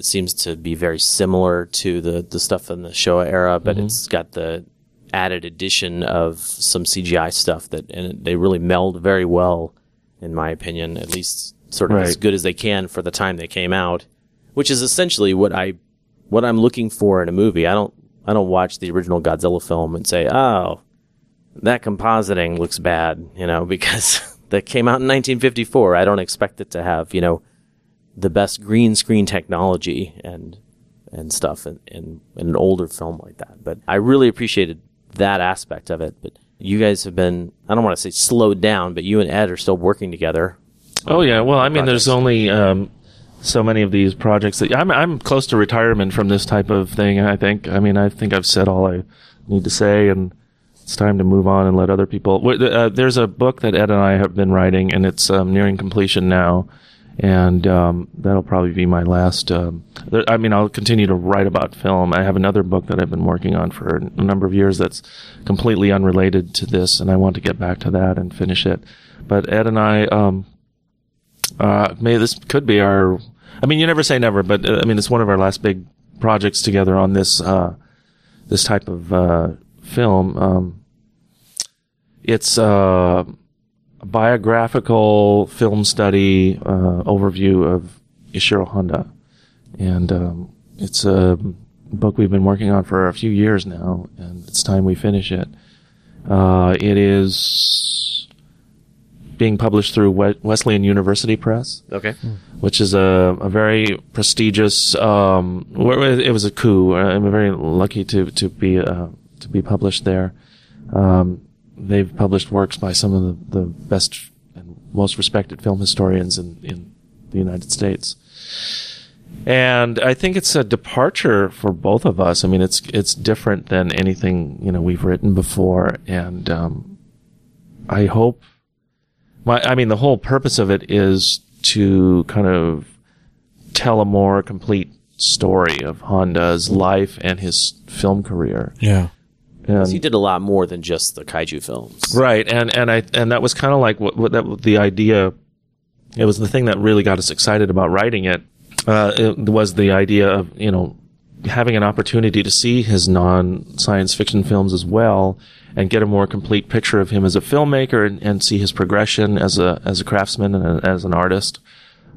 seems to be very similar to the the stuff in the Showa era, but it's got the added addition of some CGI stuff that and they really meld very well, in my opinion, at least sort of as good as they can for the time they came out, which is essentially what I what I'm looking for in a movie. I don't I don't watch the original Godzilla film and say, "Oh, that compositing looks bad," you know, because that came out in 1954. I don't expect it to have, you know, the best green screen technology and and stuff in, in, in an older film like that. But I really appreciated that aspect of it. But you guys have been I don't want to say slowed down, but you and Ed are still working together. Oh yeah. Well, I mean, projects. there's only um, so many of these projects that I'm I'm close to retirement from this type of thing. I think. I mean, I think I've said all I need to say, and it's time to move on and let other people. Uh, there's a book that Ed and I have been writing, and it's um, nearing completion now, and um, that'll probably be my last. Um, there, I mean, I'll continue to write about film. I have another book that I've been working on for a number of years that's completely unrelated to this, and I want to get back to that and finish it. But Ed and I. Um, uh, maybe this could be our. I mean, you never say never, but uh, I mean, it's one of our last big projects together on this uh, this type of uh, film. Um, it's uh, a biographical film study uh, overview of Ishiro Honda, and um, it's a book we've been working on for a few years now, and it's time we finish it. Uh, it is being published through Wesleyan University Press Okay. which is a, a very prestigious. Um, it was a coup. I'm very lucky to to be uh, to be published there. Um, they've published works by some of the, the best and most respected film historians in, in the United States. And I think it's a departure for both of us. I mean, it's it's different than anything you know we've written before, and um, I hope my, I mean, the whole purpose of it is to kind of tell a more complete story of Honda's life and his film career. Yeah. And, he did a lot more than just the kaiju films. right, and and I and that was kind of like what, what that the idea. It was the thing that really got us excited about writing it. Uh, it was the idea of you know having an opportunity to see his non science fiction films as well and get a more complete picture of him as a filmmaker and, and see his progression as a as a craftsman and a, as an artist.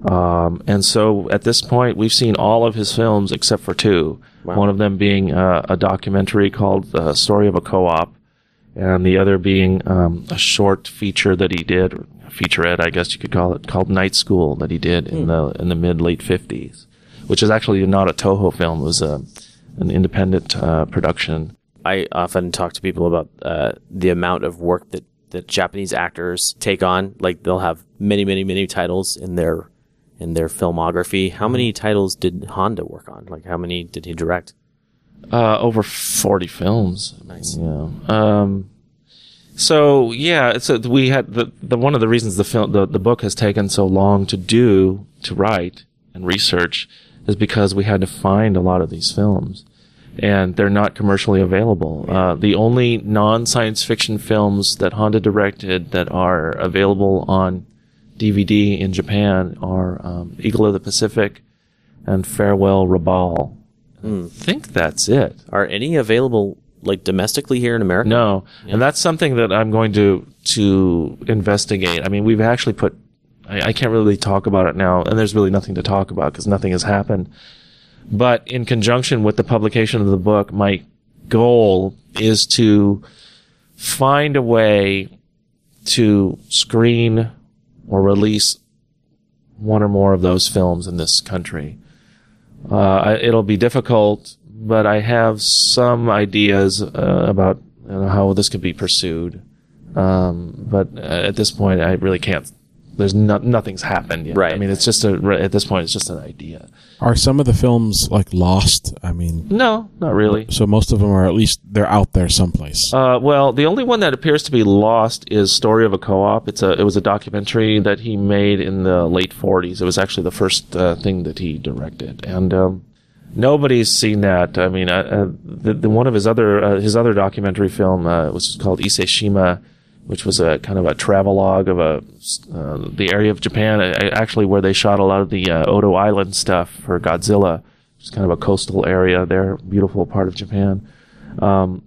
Um, and so at this point, we've seen all of his films except for two. One of them being uh, a documentary called "The Story of a Co-op," and the other being um, a short feature that he did, featurette, I guess you could call it, called "Night School" that he did in the in the mid late fifties, which is actually not a Toho film; it was a an independent uh, production. I often talk to people about uh, the amount of work that, that Japanese actors take on. Like they'll have many, many, many titles in their in their filmography. How many titles did Honda work on? Like how many did he direct? Uh, over 40 films. Nice. Yeah. Um, so yeah, it's a, we had the, the, one of the reasons the film, the, the book has taken so long to do, to write and research is because we had to find a lot of these films and they're not commercially available. Uh, the only non-science fiction films that Honda directed that are available on DVD in Japan are um, Eagle of the Pacific and Farewell Rabaul. I think that's it. Are any available like domestically here in America? No, and that's something that I'm going to to investigate. I mean, we've actually put. I, I can't really talk about it now, and there's really nothing to talk about because nothing has happened. But in conjunction with the publication of the book, my goal is to find a way to screen or release one or more of those films in this country. Uh, it'll be difficult, but I have some ideas uh, about you know, how this could be pursued. Um, but uh, at this point, I really can't. There's no, nothing's happened yet. Right. I mean, it's just a at this point, it's just an idea. Are some of the films like lost? I mean, No, not really. so most of them are at least they're out there someplace. Uh, well, the only one that appears to be lost is "Story of a Co-op." It's a it was a documentary that he made in the late '40s. It was actually the first uh, thing that he directed, and um, nobody's seen that. I mean, uh, uh, the, the one of his other uh, his other documentary film uh, was called Iseshima, which was a kind of a travelogue of a uh, the area of Japan, actually where they shot a lot of the uh, Odo Island stuff for Godzilla. It's kind of a coastal area there, beautiful part of Japan. Um,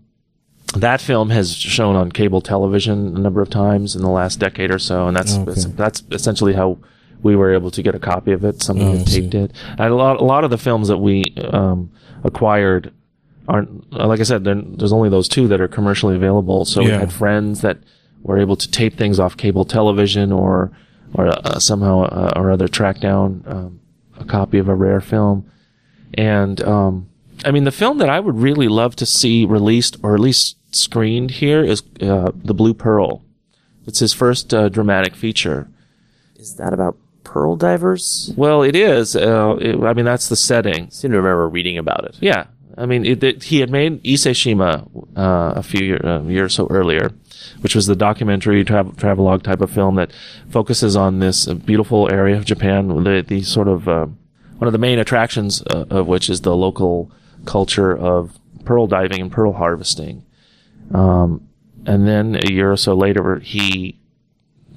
that film has shown on cable television a number of times in the last decade or so, and that's Okay. that's, that's essentially how we were able to get a copy of it. Something Oh, I that Tape see. did. And a lot, a lot of the films that we um, acquired aren't like I said. There's only those two that are commercially available. So we had friends that were able to tape things off cable television or or uh, somehow uh, or other track down um, a copy of a rare film. And um, I mean, the film that I would really love to see released or at least screened here is uh, The Blue Pearl. It's his first uh, dramatic feature. Is that about pearl divers? Well, it is. Uh, it, I mean, that's the setting. I seem to remember reading about it. Yeah. I mean, it, it, he had made Iseshima uh, a few year, uh, year or so earlier, which was the documentary travel travelogue type of film that focuses on this uh, beautiful area of Japan. The the sort of uh, one of the main attractions uh, of which is the local culture of pearl diving and pearl harvesting. Um, and then a year or so later, he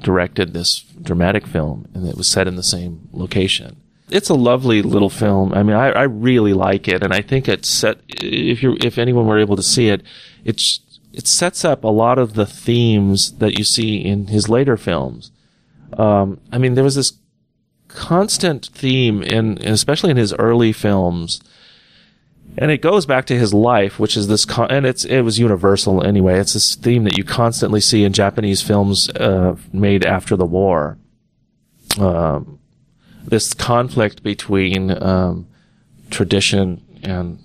directed this dramatic film, and it was set in the same location. it's a lovely little film. I mean, I, I really like it, and I think it set. If you if anyone were able to see it, it's it sets up a lot of the themes that you see in his later films. Um, I mean, there was this constant theme in, especially in his early films, and it goes back to his life, which is this, con- and it's it was universal anyway. It's this theme that you constantly see in Japanese films uh, made after the war. Um, this conflict between um, tradition and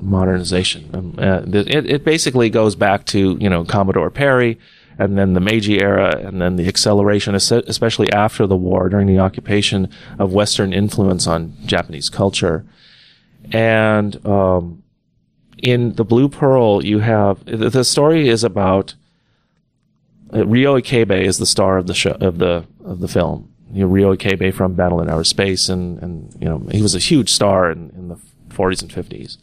modernization. Um, uh, it, it basically goes back to you know Commodore Perry, and then the Meiji era, and then the acceleration, especially after the war, during the occupation of Western influence on Japanese culture. And um, in the Blue Pearl, you have the story is about uh, Ryo Ikebe is the star of the show of the of the film. You know, Ryo Ikebe from Battle in Outer Space, and and you know he was a huge star in, in the 40s and 50s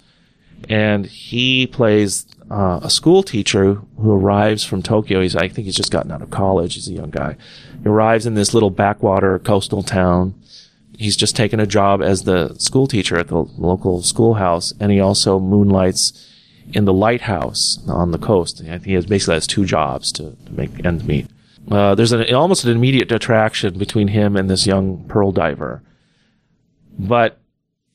and he plays uh, a school teacher who arrives from Tokyo. He's, I think he's just gotten out of college. He's a young guy. He arrives in this little backwater coastal town. He's just taken a job as the school teacher at the local schoolhouse, and he also moonlights in the lighthouse on the coast. I think he has basically has two jobs to, to make ends meet. Uh, there's an, almost an immediate attraction between him and this young pearl diver, but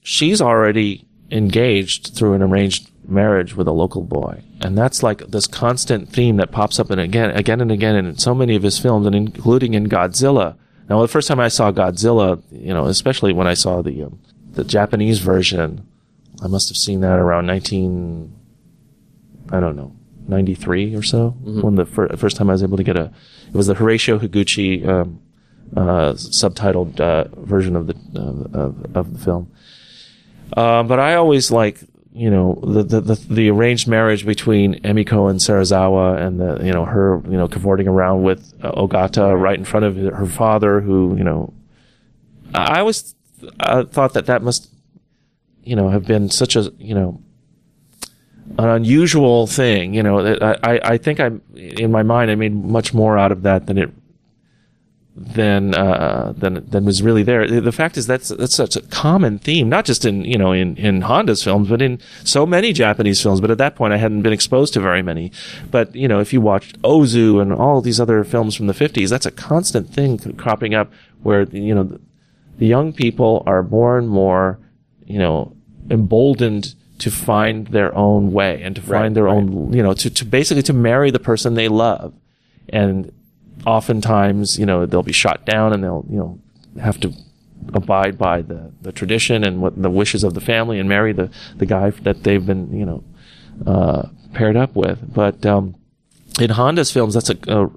she's already engaged through an arranged marriage with a local boy. And that's like this constant theme that pops up and again, again and again in so many of his films and including in Godzilla. Now, the first time I saw Godzilla, you know, especially when I saw the, um, the Japanese version, I must have seen that around 19, I don't know, 93 or so, mm-hmm. when the fir- first time I was able to get a, it was the Horatio Higuchi, um, uh, subtitled, uh, version of the, uh, of, of the film. Um, but I always like, you know, the, the, the, arranged marriage between Emiko and Serizawa and the, you know, her, you know, cavorting around with uh, Ogata right in front of her father who, you know, I always uh, thought that that must, you know, have been such a, you know, an unusual thing, you know, I, I think I, in my mind, I made much more out of that than it than uh, than than was really there. The fact is that's that's such a common theme, not just in you know in in Honda's films, but in so many Japanese films. But at that point, I hadn't been exposed to very many. But you know, if you watched Ozu and all these other films from the fifties, that's a constant thing cropping up where you know the, the young people are more and more you know emboldened to find their own way and to find right, their right. own you know to to basically to marry the person they love and oftentimes, you know, they'll be shot down and they'll, you know, have to abide by the, the tradition and what the wishes of the family and marry the, the guy that they've been, you know, uh, paired up with. But, um, in Honda's films, that's a, a,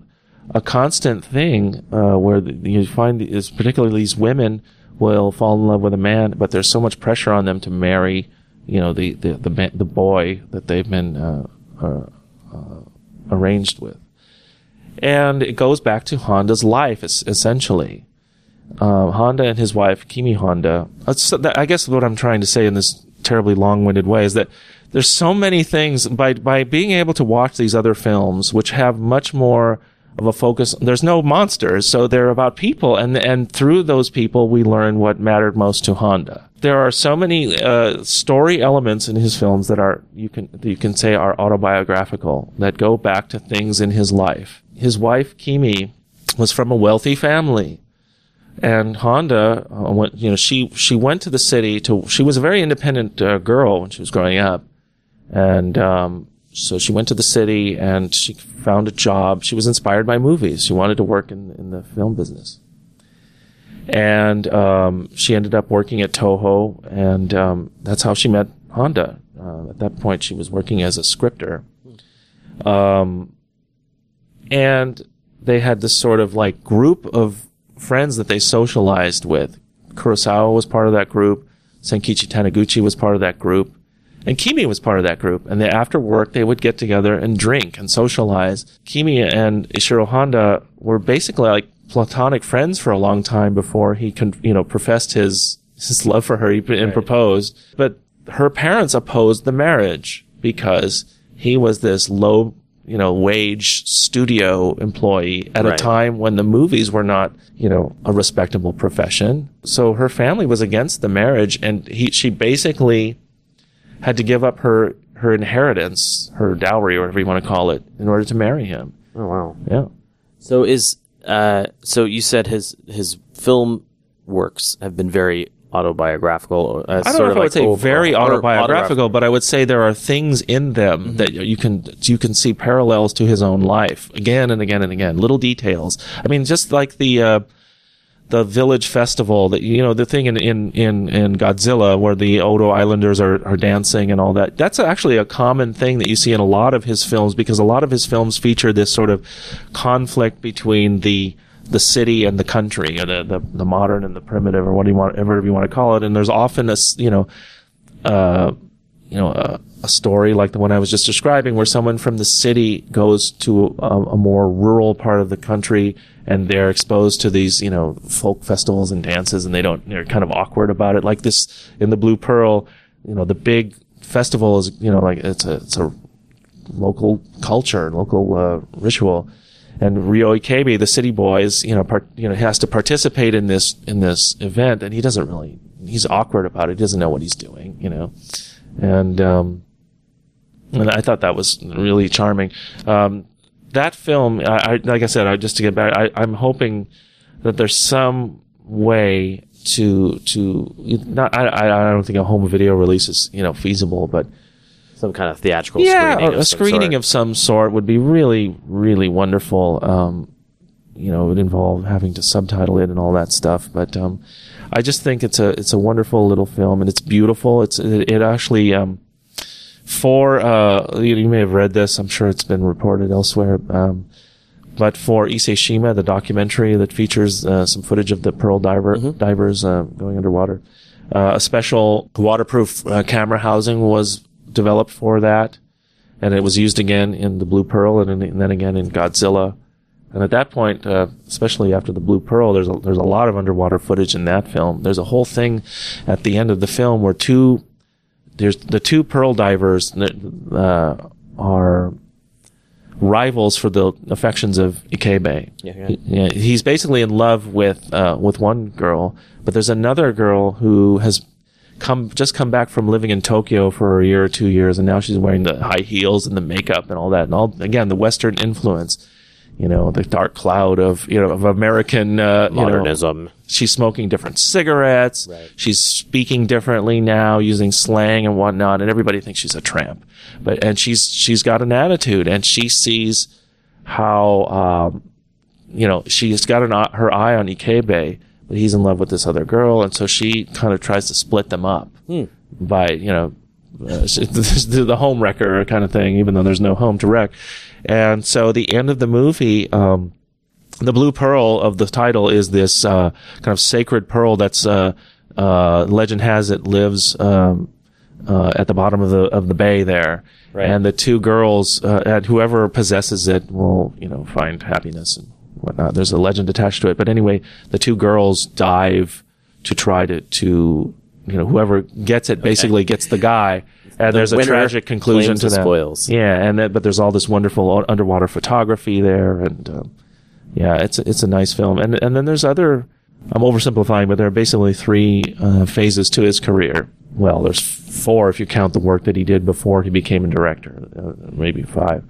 a constant thing, uh, where the, you find is particularly these women will fall in love with a man, but there's so much pressure on them to marry, you know, the, the, the, the boy that they've been, uh, uh, uh arranged with and it goes back to Honda's life essentially. Uh, Honda and his wife Kimi Honda. I guess what I'm trying to say in this terribly long-winded way is that there's so many things by by being able to watch these other films, which have much more of a focus. There's no monsters, so they're about people, and and through those people, we learn what mattered most to Honda. There are so many uh, story elements in his films that are you can you can say are autobiographical that go back to things in his life his wife Kimi was from a wealthy family, and Honda uh, went. You know, she she went to the city to. She was a very independent uh, girl when she was growing up, and um, so she went to the city and she found a job. She was inspired by movies. She wanted to work in in the film business, and um, she ended up working at Toho, and um, that's how she met Honda. Uh, at that point, she was working as a scripter. Um, and they had this sort of like group of friends that they socialized with. Kurosawa was part of that group. Senkichi Taniguchi was part of that group. And Kimi was part of that group. And they, after work, they would get together and drink and socialize. Kimi and Ishiro Honda were basically like platonic friends for a long time before he, con- you know, professed his, his love for her and right. proposed. But her parents opposed the marriage because he was this low you know, wage studio employee at a time when the movies were not, you know, a respectable profession. So her family was against the marriage and he, she basically had to give up her, her inheritance, her dowry or whatever you want to call it, in order to marry him. Oh wow. Yeah. So is uh so you said his his film works have been very autobiographical. Uh, I don't sort know of if I would say over- very autobiographical, but I would say there are things in them that you can you can see parallels to his own life again and again and again. Little details. I mean, just like the uh, the village festival that you know the thing in in in, in Godzilla where the Odo Islanders are, are dancing and all that. That's actually a common thing that you see in a lot of his films because a lot of his films feature this sort of conflict between the the city and the country, or the, the the modern and the primitive, or what do you want, whatever you want to call it. And there's often a you know uh, you know, a, a story like the one I was just describing, where someone from the city goes to a, a more rural part of the country and they're exposed to these, you know, folk festivals and dances, and they don't, they're kind of awkward about it. Like this in the Blue Pearl, you know, the big festival is, you know, like it's a, it's a local culture, local uh, ritual. And Ryo Ikebe, the city boy, is you know part, you know has to participate in this in this event, and he doesn't really he's awkward about it. He doesn't know what he's doing, you know, and um, and I thought that was really charming. Um, that film, I, I like I said, I just to get back, I, I'm hoping that there's some way to to not I I don't think a home video release is you know feasible, but some kind of theatrical yeah, screening. a, a screening of some sort would be really, really wonderful. Um, you know, it would involve having to subtitle it and all that stuff. But um, I just think it's a it's a wonderful little film and it's beautiful. It's it, it actually um, for uh, you, may have read this. I'm sure it's been reported elsewhere. Um, but for Iseshima, the documentary that features uh, some footage of the pearl diver divers uh, going underwater, uh, a special waterproof uh, camera housing was developed for that, and it was used again in the Blue Pearl and, in, and then again in Godzilla. And at that point, uh, especially after the Blue Pearl, there's a, there's a lot of underwater footage in that film. There's a whole thing at the end of the film where two there's the two pearl divers that uh, are rivals for the affections of Ikebe. Yeah, He- yeah, he's basically in love with uh, with one girl, but there's another girl who has come just come back from living in Tokyo for a year or two years, and now she's wearing the high heels and the makeup and all that, and all again the Western influence. You know, the dark cloud of you know of American uh, you know, modernism. she's smoking different cigarettes. She's speaking differently now, using slang and whatnot, and everybody thinks she's a tramp. But and she's she's got an attitude, and she sees how um, you know she's got an, her eye on Ikebe, but he's in love with this other girl, and so she kind of tries to split them up by you know uh, the the home wrecker kind of thing, even though there's no home to wreck. And so the end of the movie. Um, the blue pearl of the title is this uh, kind of sacred pearl that's uh, uh, legend has it lives um, uh, at the bottom of the of the bay there, Right. and the two girls uh, and whoever possesses it will you know find happiness and whatnot. There's a legend attached to it, but anyway, the two girls dive to try to to you know whoever gets it basically gets the guy. And The there's a tragic conclusion to the that. spoils. Yeah, and that, but there's all this wonderful underwater photography there, and um, yeah, it's a, it's a nice film. And and then there's other. I'm oversimplifying, but there are basically three uh, phases to his career. Well, there's four if you count the work that he did before he became a director, uh, maybe five.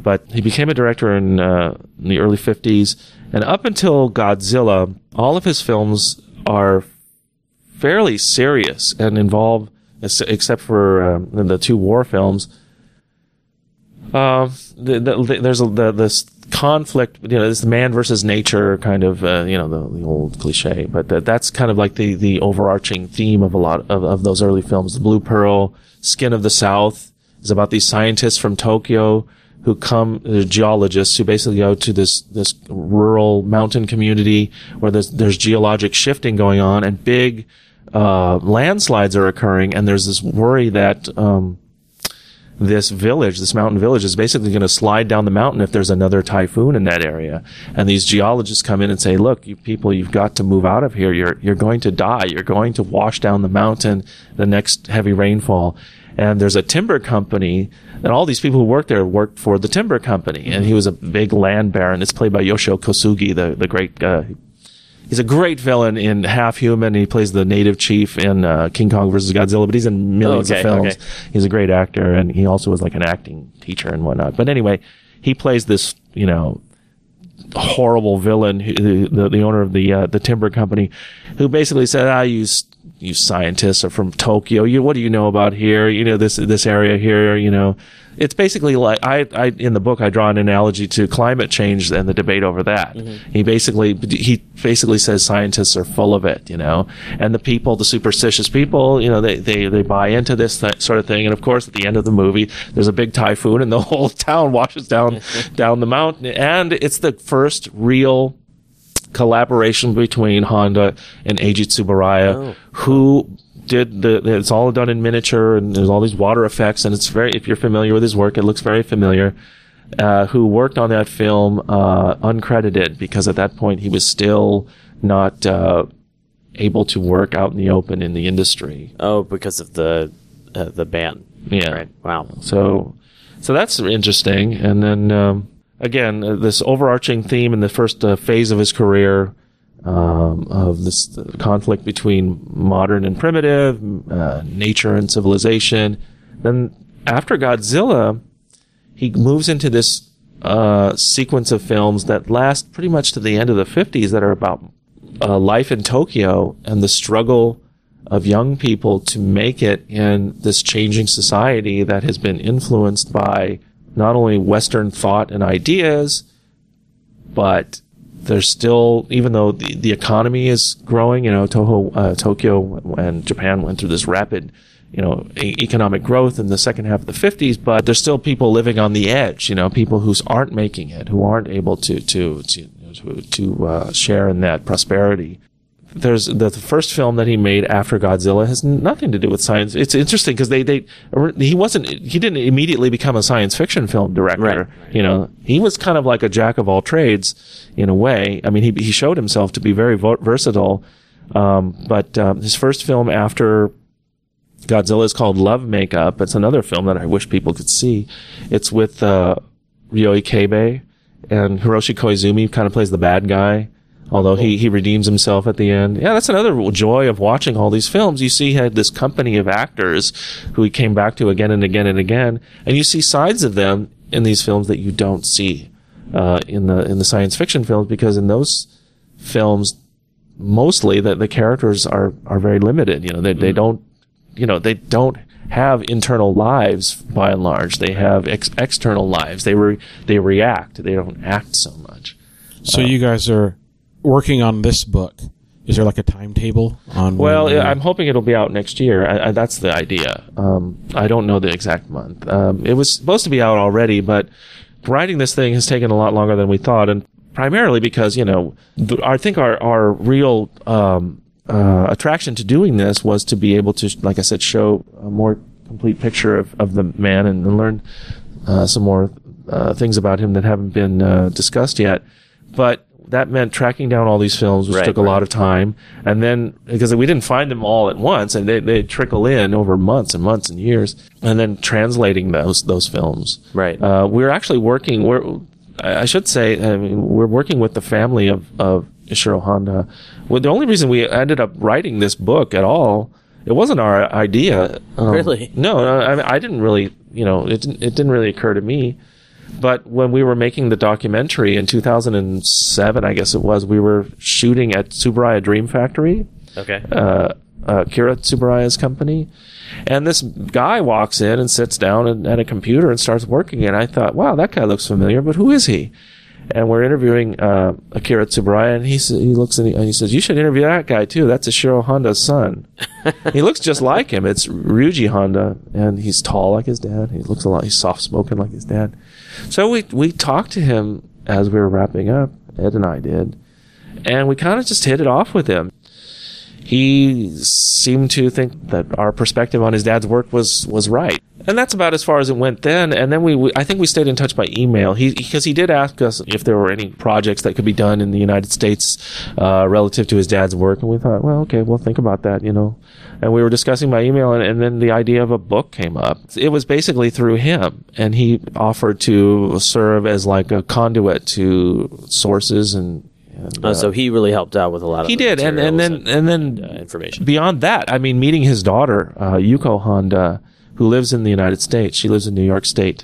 But he became a director in, uh, in the early 50s, and up until Godzilla, all of his films are fairly serious and involve, except for um, the two war films, uh, the, the, the- there's a, this conflict, you know, this man versus nature kind of, uh, you know, the, old cliche, but that, that's kind of like the, the overarching theme of a lot of, of those early films. The Blue Pearl, Skin of the South is about these scientists from Tokyo who come, geologists who basically go to this, this rural mountain community where there's, there's geologic shifting going on and big, uh, landslides are occurring and there's this worry that, um, this village, this mountain village is basically going to slide down the mountain if there's another typhoon in that area. And these geologists come in and say, look, you people, you've got to move out of here. You're, you're going to die. You're going to wash down the mountain the next heavy rainfall. and there's a timber company, and all these people who work there worked for the timber company, and he was a big land baron. It's played by Yoshio Kosugi, the the great. Uh, he's a great villain in Half Human. He plays the native chief in uh, King Kong versus Godzilla, but he's in millions Okay, of films. okay. He's a great actor, and he also was like an acting teacher and whatnot. But anyway, he plays this, you know, horrible villain, who, the the owner of the uh, the timber company, who basically said, "Ah, you you scientists are from Tokyo. You what do you know about here? You know this this area here. You know." It's basically like I, I in the book I draw an analogy to climate change and the debate over that. Mm-hmm. He basically he basically says scientists are full of it, you know, and the people, the superstitious people, you know, they they, they buy into this th- sort of thing. And of course, at the end of the movie, there's a big typhoon and the whole town washes down down the mountain, and it's the first real collaboration between Honda and Eiji Tsuburaya, oh. who did the, it's all done in miniature and there's all these water effects and it's very, if you're familiar with his work, it looks very familiar. Uh, who worked on that film, uh, uncredited because at that point he was still not, uh, able to work out in the open in the industry. Oh, because of the uh, the ban. Yeah. Right. Wow. So, so that's interesting. And then um, again, uh, this overarching theme in the first uh, phase of his career um, of this conflict between modern and primitive, uh, nature and civilization. Then after Godzilla, he moves into this uh, sequence of films that last pretty much to the end of the 50s that are about uh, life in Tokyo and the struggle of young people to make it in this changing society that has been influenced by not only Western thought and ideas, but there's still, even though the, the economy is growing, you know, Toho, uh, Tokyo and Japan went through this rapid, you know, e- economic growth in the second half of the 50s, but there's still people living on the edge, you know, people who aren't making it, who aren't able to, to, to, to, to uh, share in that prosperity there's the, first film that he made after Godzilla has nothing to do with science. It's interesting because they, they, he wasn't, he didn't immediately become a science fiction film director. Right. You know, he was kind of like a jack of all trades in a way. I mean, he, he showed himself to be very versatile. Um, but, um, his first film after Godzilla is called Love Makeup. It's another film that I wish people could see. It's with, uh, Ryo Ikebe and Hiroshi Koizumi kind of plays the bad guy although he, he redeems himself at the end. Yeah, that's another joy of watching all these films. You see he had this company of actors who he came back to again and again and again, and you see sides of them in these films that you don't see uh, in the in the science fiction films because in those films mostly the, the characters are are very limited. You know, they they don't you know they don't have internal lives by and large. They have ex- external lives. They re- they react. They don't act so much. So you guys are working on this book. Is there like a timetable on? Well, when, I'm hoping it'll be out next year. I, I, that's the idea. Um, I don't know the exact month. Um, it was supposed to be out already, but writing this thing has taken a lot longer than we thought, and primarily because you know, th- I think our our real um, uh, attraction to doing this was to be able to, like I said, show a more complete picture of, of the man and, and learn uh, some more uh, things about him that haven't been uh, discussed yet. But that meant tracking down all these films, which Right, took a right. lot of time. And then, because we didn't find them all at once, and they, they trickle in over months and months and years, and then translating those, those films. Right. Uh, we're actually working, we're, I should say, I mean, we're working with the family of, of Ishiro Honda. Well, the only reason we ended up writing this book at all, it wasn't our idea. Um, Really? No, no, I, I didn't really, you know, it didn't, it didn't really occur to me. But when we were making the documentary in 2007, I guess it was, we were shooting at Tsuburaya Dream Factory, Okay. uh, uh, Kira Tsuburaya's company. And this guy walks in and sits down and, at a computer and starts working. And I thought, wow, that guy looks familiar, but who is he? And we're interviewing uh, Akira Tsuburaya, and he he looks and he, and he says, "You should interview that guy too. That's Ishiro Honda's son. he looks just like him. It's Ryuji Honda, and he's tall like his dad. He looks a lot. He's soft spoken like his dad. So we we talked to him as we were wrapping up. Ed and I did, and we kind of just hit it off with him. He seemed to think that our perspective on his dad's work was was right. and that's about as far as it went then. And then we, we I think we stayed in touch by email. He because he did ask us if there were any projects that could be done in the United States uh, relative to his dad's work, and we thought, well, okay, we'll think about that, you know. And we were discussing by email, and, and then the idea of a book came up. It was basically through him, and he offered to serve as like a conduit to sources and. and Oh, so he really helped out with a lot of he did, and and then materials and then uh, information. beyond that, I mean, meeting his daughter, uh, Yuko Honda, who lives in the United States. She lives in New York State,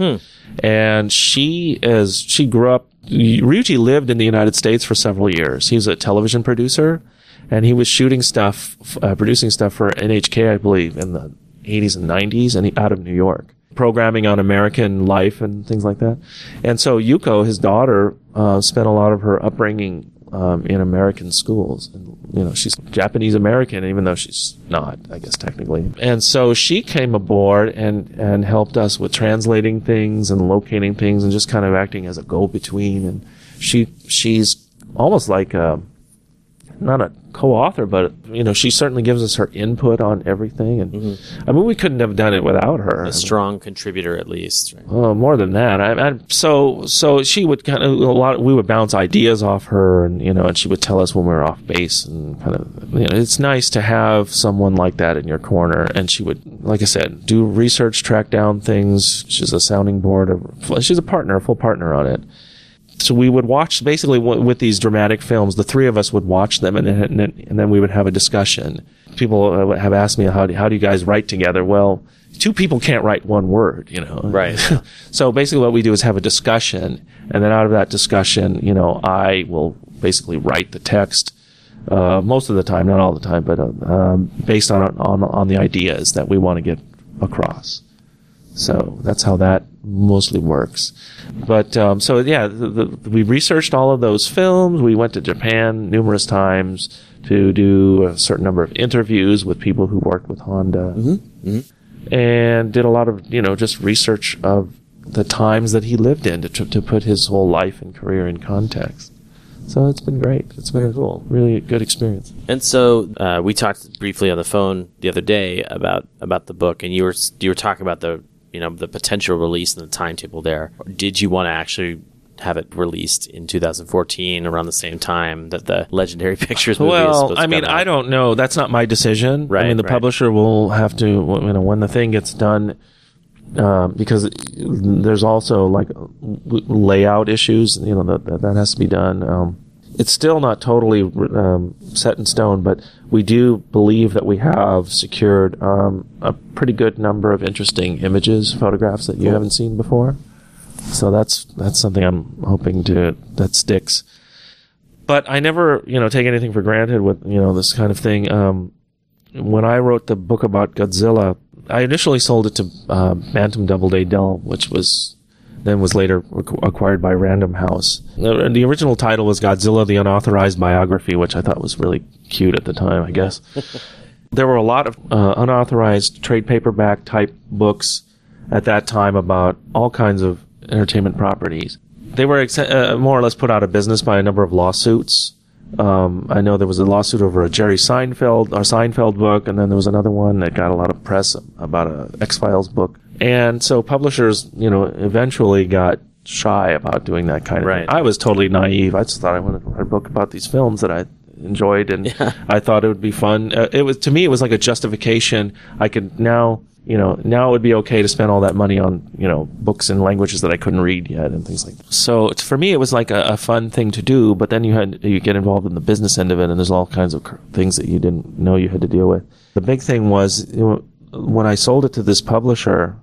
and she is she grew up. Ryuji lived in the United States for several years. He was a television producer, and he was shooting stuff, uh, producing stuff for NHK, I believe, in the 80s and 90s, and he, out of New York, programming on American life and things like that. And so Yuko, his daughter, uh, spent a lot of her upbringing um, in American schools. And, you know, she's Japanese American, even though she's not, I guess, technically. And so she came aboard and, and helped us with translating things and locating things and just kind of acting as a go-between. And she, she's almost like a, not a co-author, but you know, she certainly gives us her input on everything. And mm-hmm. I mean, we couldn't have done it without her. A strong contributor, at least. Right? Oh, more than that. I, I, so, so she would kind of a lot. We would bounce ideas off her, and you know, and she would tell us when we were off base, and kind of. You know, it's nice to have someone like that in your corner. And she would, like I said, do research, track down things. She's a sounding board. Of, she's a partner, a full partner on it. So we would watch basically w- with these dramatic films. The three of us would watch them, and then, and then, and then we would have a discussion. People uh, have asked me how do, how do you guys write together? Well, two people can't write one word, you know. Right. so basically, what we do is have a discussion, and then out of that discussion, you know, I will basically write the text. Uh, most of the time, not all the time, but uh, um, based on on on the ideas that we want to get across. So that's how that mostly works. But um, so yeah, the, the, we researched all of those films. We went to Japan numerous times to do a certain number of interviews with people who worked with Honda, and did a lot of you know just research of the times that he lived in to tr- to put his whole life and career in context. So it's been great. It's been cool. Really a good experience. And so uh, we talked briefly on the phone the other day about about the book, and you were you were talking about the you know the potential release and the timetable there. Did you want to actually have it released in 2014 around the same time that the Legendary Pictures movie is Well, supposed to I mean? I don't know. That's not my decision. Right, I mean, the right. publisher will have to, you know, when the thing gets done, um, because there's also like layout issues. You know, that that, that has to be done. Um, it's still not totally um, set in stone, but we do believe that we have secured um, a pretty good number of interesting images, photographs that you haven't seen before. So that's that's something I'm hoping to that sticks. But I never, you know, take anything for granted with you know this kind of thing. Um, when I wrote the book about Godzilla, I initially sold it to uh, Bantam Doubleday Dell, which was then was later acquired by Random House. The, the original title was Godzilla: The Unauthorized Biography, which I thought was really cute at the time. I guess there were a lot of uh, unauthorized trade paperback type books at that time about all kinds of entertainment properties. They were ex- uh, more or less put out of business by a number of lawsuits. Um, I know there was a lawsuit over a Jerry Seinfeld or Seinfeld book, and then there was another one that got a lot of press about a X Files book. And so publishers, you know, eventually got shy about doing that kind of Right. thing. I was totally naive. I just thought I wanted to write a book about these films that I enjoyed, and I thought it would be fun. Uh, it was to me, it was like a justification. I could now, you know, now it would be okay to spend all that money on, you know, books and languages that I couldn't read yet and things like. that. So for me, it was like a, a fun thing to do. But then you had you get involved in the business end of it, and there's all kinds of cr- things that you didn't know you had to deal with. The big thing was you know, when I sold it to this publisher,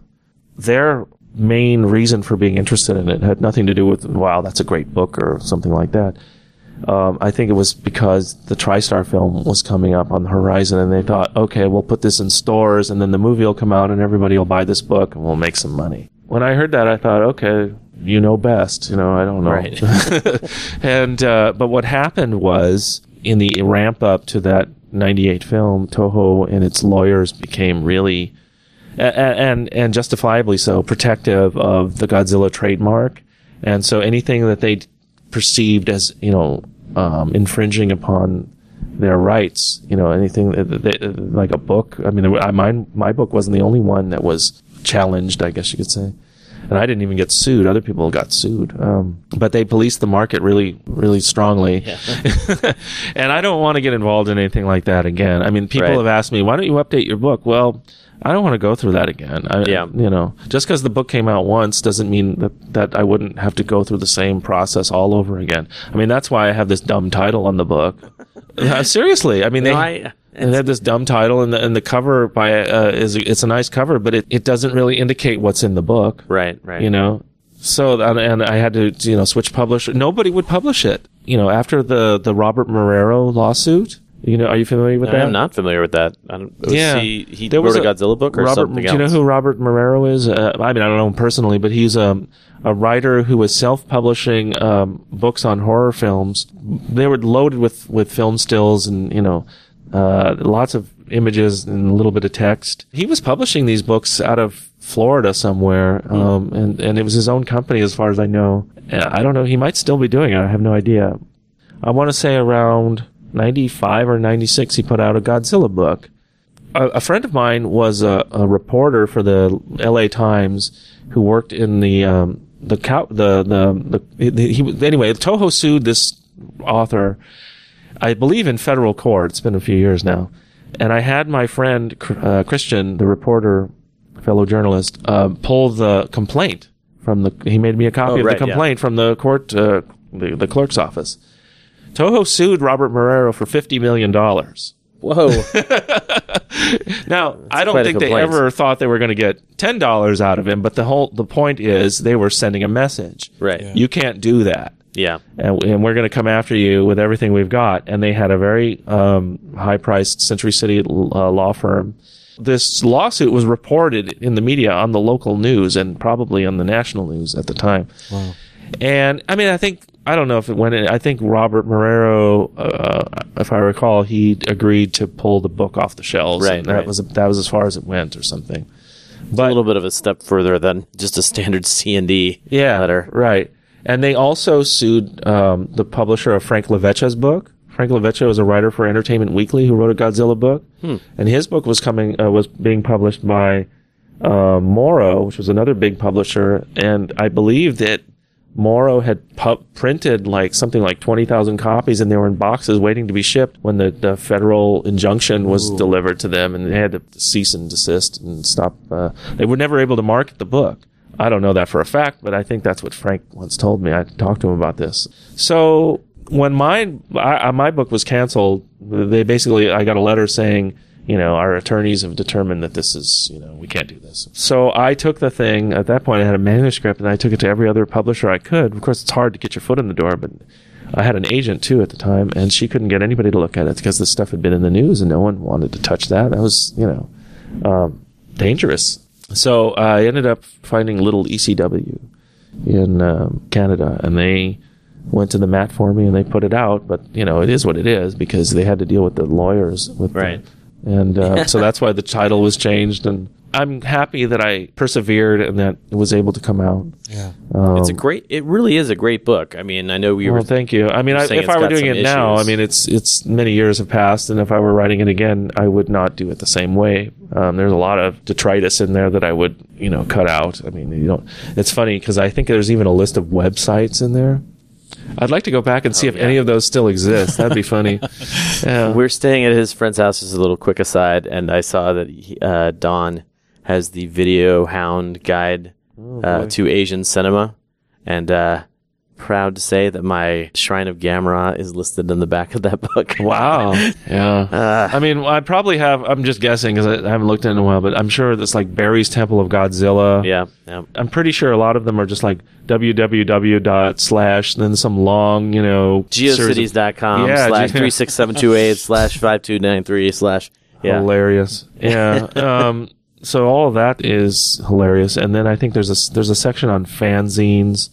their main reason for being interested in it had nothing to do with wow that's a great book or something like that. Um, i think it was because the tristar film was coming up on the horizon and they thought okay we'll put this in stores and then the movie will come out and everybody will buy this book and we'll make some money. When i heard that i thought okay you know best you know i don't know. Right. and uh, but what happened was in the ramp up to that 98 film toho and its lawyers became really and and justifiably so protective of the Godzilla trademark, and so anything that they perceived as you know um, infringing upon their rights, you know, anything that, that, like a book. I mean, I, mine my book wasn't the only one that was challenged, I guess you could say. And I didn't even get sued. Other people got sued. Um, but they policed the market really, really strongly. and I don't want to get involved in anything like that again. I mean, people Right. have asked me, why don't you update your book? Well, I don't want to go through that again. I, Yeah. You know, just because the book came out once doesn't mean that, that I wouldn't have to go through the same process all over again. I mean, that's why I have this dumb title on the book. Uh, seriously. I mean, they, No, I- and they had this dumb title and the, and the cover by, uh, is, it's a nice cover, but it, it doesn't really indicate what's in the book Right, right. you know so and, and i had to you know switch publisher nobody would publish it you know after the the robert marrero lawsuit you know are you familiar with that I'm not familiar with that. I don't, was yeah he, he There wrote was a Godzilla book or robert, something do you know who robert marrero is uh, i mean i don't know him personally but he's um, a writer who was self-publishing um, books on horror films they were loaded with with film stills and you know uh, lots of images and a little bit of text. He was publishing these books out of Florida somewhere, um, and and it was his own company as far as I know. Uh, I don't know. He might still be doing it. I have no idea. I want to say around ninety five or ninety six, he put out a Godzilla book. A, a friend of mine was a, a reporter for the L.A. Times who worked in the um, the cow the the, the he, he anyway. Toho sued this author I believe in federal court. It's been a few years now. And I had my friend, uh, Christian, the reporter, fellow journalist, uh, pull the complaint from the, he made me a copy Oh, of right, the yeah. complaint from the court, uh, the, the clerk's office. Toho sued Robert Marrero for $50 million. Whoa. Now, I don't think they ever thought they were going to get $10 out of him, but the whole, the point is they were sending a message. right. You can't do that Yeah. and, and we're going to come after you with everything we've got. And they had a very um, high-priced Century City uh, law firm. This lawsuit was reported in the media on the local news and probably on the national news at the time. Wow. And I mean, I think I don't know if it went. In, I think Robert Marrero, uh, if I recall, he agreed to pull the book off the shelves. Right, that right. was that was as far as it went, or something. a little bit of a step further than just a standard C and D yeah, letter. Right. And they also sued um, the publisher of Frank Lovece's book. Frank Levecha was a writer for Entertainment Weekly who wrote a Godzilla book, and his book was coming uh, was being published by uh, Morrow, which was another big publisher, and I believe that Morrow had pu- printed like something like twenty thousand copies, and they were in boxes waiting to be shipped when the, the federal injunction was delivered to them, and they had to cease and desist and stop. Uh, they were never able to market the book. I don't know that for a fact, but I think that's what Frank once told me. I talked to him about this. So when my I- my book was canceled, they basically I got a letter saying, you know, our attorneys have determined that this is, you know, we can't do this. So I took the thing. At that point, I had a manuscript, and I took it to every other publisher I could. Of course, it's hard to get your foot in the door, but I had an agent too at the time, and she couldn't get anybody to look at it because the stuff had been in the news, and no one wanted to touch that. That was, you know, um, dangerous. So I ended up finding little ECW in um, Canada, and they went to the mat for me and they put it out. But you know, it is what it is because they had to deal with the lawyers. With the- Right. And uh, so that's why the title was changed. And I'm happy that I persevered and that it was able to come out. Yeah. Um, It's a great. It really is a great book. I mean, I know we were. thank you. I mean, I, if I were doing it now, I mean, it's it's many years have passed, and if I were writing it again, I would not do it the same way. Um, there's a lot of detritus in there that I would, you know, cut out. I mean, you don't. It's funny because I think there's even a list of websites in there. I'd like to go back and see if any of those still exist. That'd be funny. Yeah. We're staying at his friend's house. Just a little quick aside, and I saw that he, uh, Don has the Video Hound Guide Oh, uh, to Asian cinema, and uh, proud to say that my Shrine of Gamera is listed in the back of that book. Wow. Yeah. I mean, I probably have. I'm just guessing because I, I haven't looked in a while, but I'm sure it's like Barry's Temple of Godzilla. Yeah, yeah. I'm pretty sure a lot of them are just like www dot slash then some long, you know, Geocities.com Yeah, slash ge- 36728 slash 5293 slash. Yeah. hilarious. Yeah. um, so all of that is hilarious, and then I think there's a there's a section on fanzines,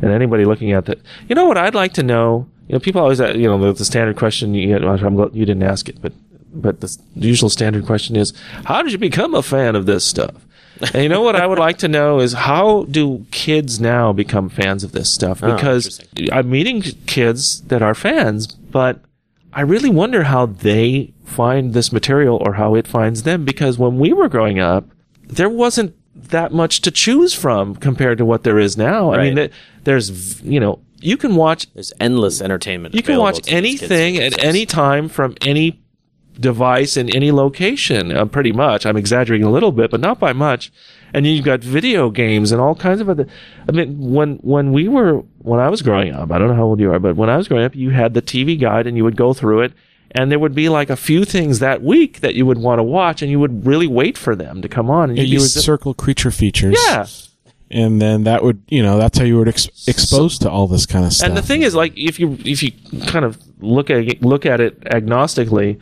and anybody looking at that, you know what I'd like to know. You know, people always, uh, you know, the, the standard question you get. I'm glad you didn't ask it, but but the, usual standard question is, how did you become a fan of this stuff? And you know what I would like to know is how do kids now become fans of this stuff? Oh, Because I'm meeting kids that are fans, but I really wonder how they find this material or how it finds them because when we were growing up, there wasn't that much to choose from compared to what there is now. I mean, Right. there's you know you can watch There's endless entertainment. you can watch to these kids anything at any time from any device in any location. Uh, pretty much. I'm exaggerating a little bit, but not by much. And you've got video games and all kinds of other. I mean, when when we were when I was growing up, I don't know how old you are, but when I was growing up, you had the TV guide and you would go through it. And there would be like a few things that week that you would want to watch, and you would really wait for them to come on. And Yeah, you would circle creature features. yeah, and then that would you know that's how you were ex- exposed to all this kind of stuff. And the thing is, like, if you if you kind of look at it, look at it agnostically,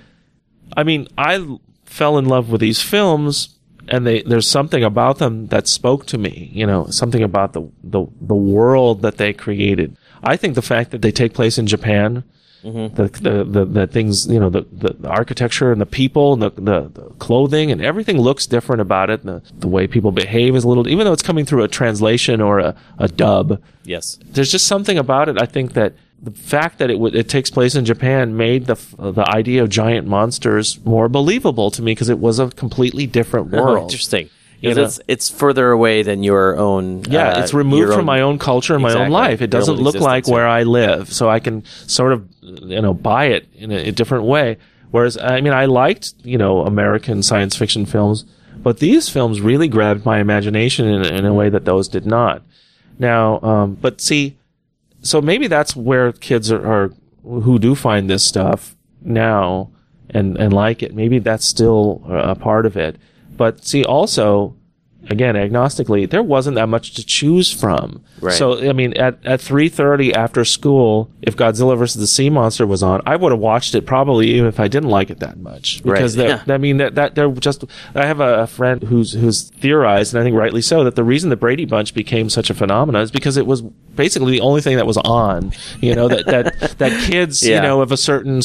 I mean, I fell in love with these films, and they there's something about them that spoke to me. You know, something about the the the world that they created. I think the fact that they take place in Japan. The, the, the, the things, you know, the, the, architecture and the people and the, the, the clothing and everything looks different about it. The, the way people behave is a little, even though it's coming through a translation or a, a dub, Yes. there's just something about it. I think that the fact that it w- it takes place in Japan made the f- the idea of giant monsters more believable to me because it was a completely different Oh, world. interesting. You know? it's it's further away than your own. Yeah, uh, it's removed from my own culture and my own life. It doesn't look like where. I live, so I can sort of you know buy it in a, a different way. Whereas I mean, I liked you know American science fiction films, but these films really grabbed my imagination in, in a way that those did not. Now, um, but see, so maybe that's where kids are, are who do find this stuff now and and like it. Maybe that's still a part of it. But see, also, again, agnostically, there wasn't that much to choose from. Right. So I mean, at at three thirty after school, if Godzilla versus the Sea Monster was on, I would have watched it probably even if I didn't like it that much. Because Right, that- yeah. I mean that that they're just. I have a, a friend who's who's theorized, and I think rightly so, that the reason the Brady Bunch became such a phenomenon is because it was basically the only thing that was on. You know that that that kids, you know, of a certain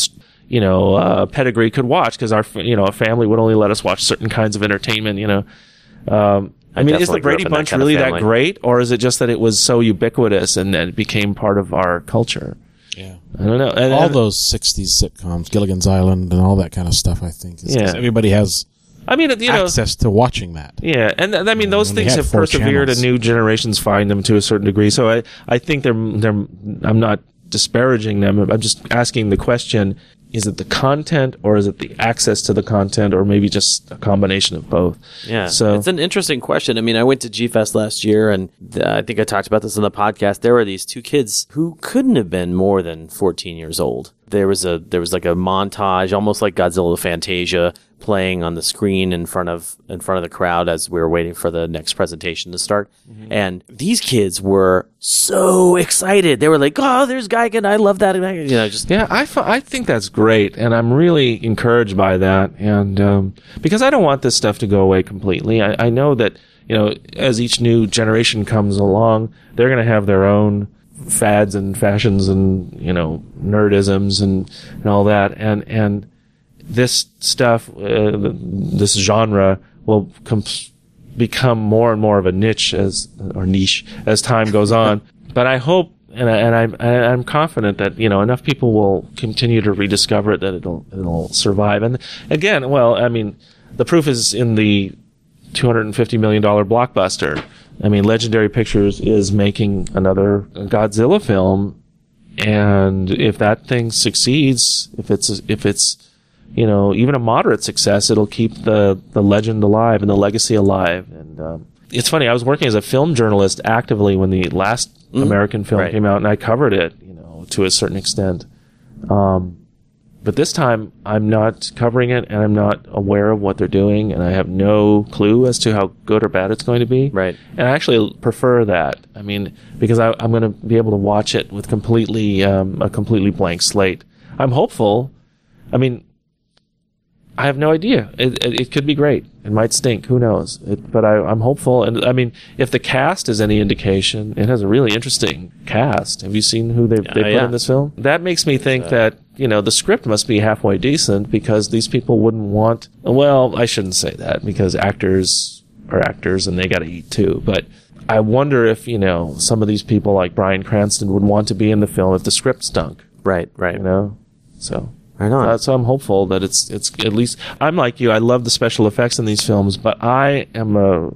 you know uh, pedigree could watch because our you know a family would only let us watch certain kinds of entertainment. You know. Um, I, I mean, is the definitely grew up Brady in that Bunch really that great, or is it just that it was so ubiquitous and then it became part of our culture? yeah. I don't know. And, all and- those '60s sitcoms, Gilligan's Island, and all that kind of stuff. I think, is 'cause Yeah. everybody has I mean, you know, access to watching that. Yeah, and th- I mean those when things have persevered, channels. and new generations find them to a certain degree. So I, I think they're, they're. I'm not disparaging them. I'm just asking the question: Is it the content, or is it the access to the content, or maybe just a combination of both? Yeah, So it's an interesting question. I mean, I went to G Fest last year, and I think I talked about this on the podcast. There were these two kids who couldn't have been more than 14 years old. There was a there was like a montage, almost like Godzilla Fantasia, playing on the screen in front of in front of the crowd as we were waiting for the next presentation to start. And these kids were so excited. They were like, "Oh, there's Gigan! I love that!" You know, just Yeah, I, I think that's great, and I'm really encouraged by that. And um, because I don't want this stuff to go away completely, I, I know that you know as each new generation comes along, they're going to have their own fads and fashions and you know nerdisms and, and all that. And and this stuff, uh, this genre will com- become more and more of a niche as or niche as time goes on. but I hope and I, and I'm I'm confident that you know enough people will continue to rediscover it that it'll it'll survive. And again, well, I mean, the proof is in the 250 million dollar blockbuster. I mean, Legendary Pictures is making another Godzilla film, and if that thing succeeds, if it's if it's you know even a moderate success, it'll keep the the legend alive and the legacy alive. And um, it's funny, I was working as a film journalist actively when the last American film Right. came out, and I covered it, you know, to a certain extent. Um, but this time, I'm not covering it, and I'm not aware of what they're doing, and I have no clue as to how good or bad it's going to be. Right. And I actually prefer that. I mean, because I, I'm going to be able to watch it with completely um, a completely blank slate. I'm hopeful. I mean, I have no idea. It, it, it could be great. It might stink. Who knows? It, but I, I'm hopeful. And I mean, if the cast is any indication, it has a really interesting cast. Have you seen who they, they uh, put yeah. in this film? That makes me think uh, that, you know, the script must be halfway decent because these people wouldn't want, well, I shouldn't say that because actors are actors and they got to eat too. But I wonder if, you know, some of these people like Bryan Cranston would want to be in the film if the script stunk, right, right. you know? So. Right on. Uh, so I'm hopeful that it's it's at least I'm like you. I love the special effects in these films, but I am a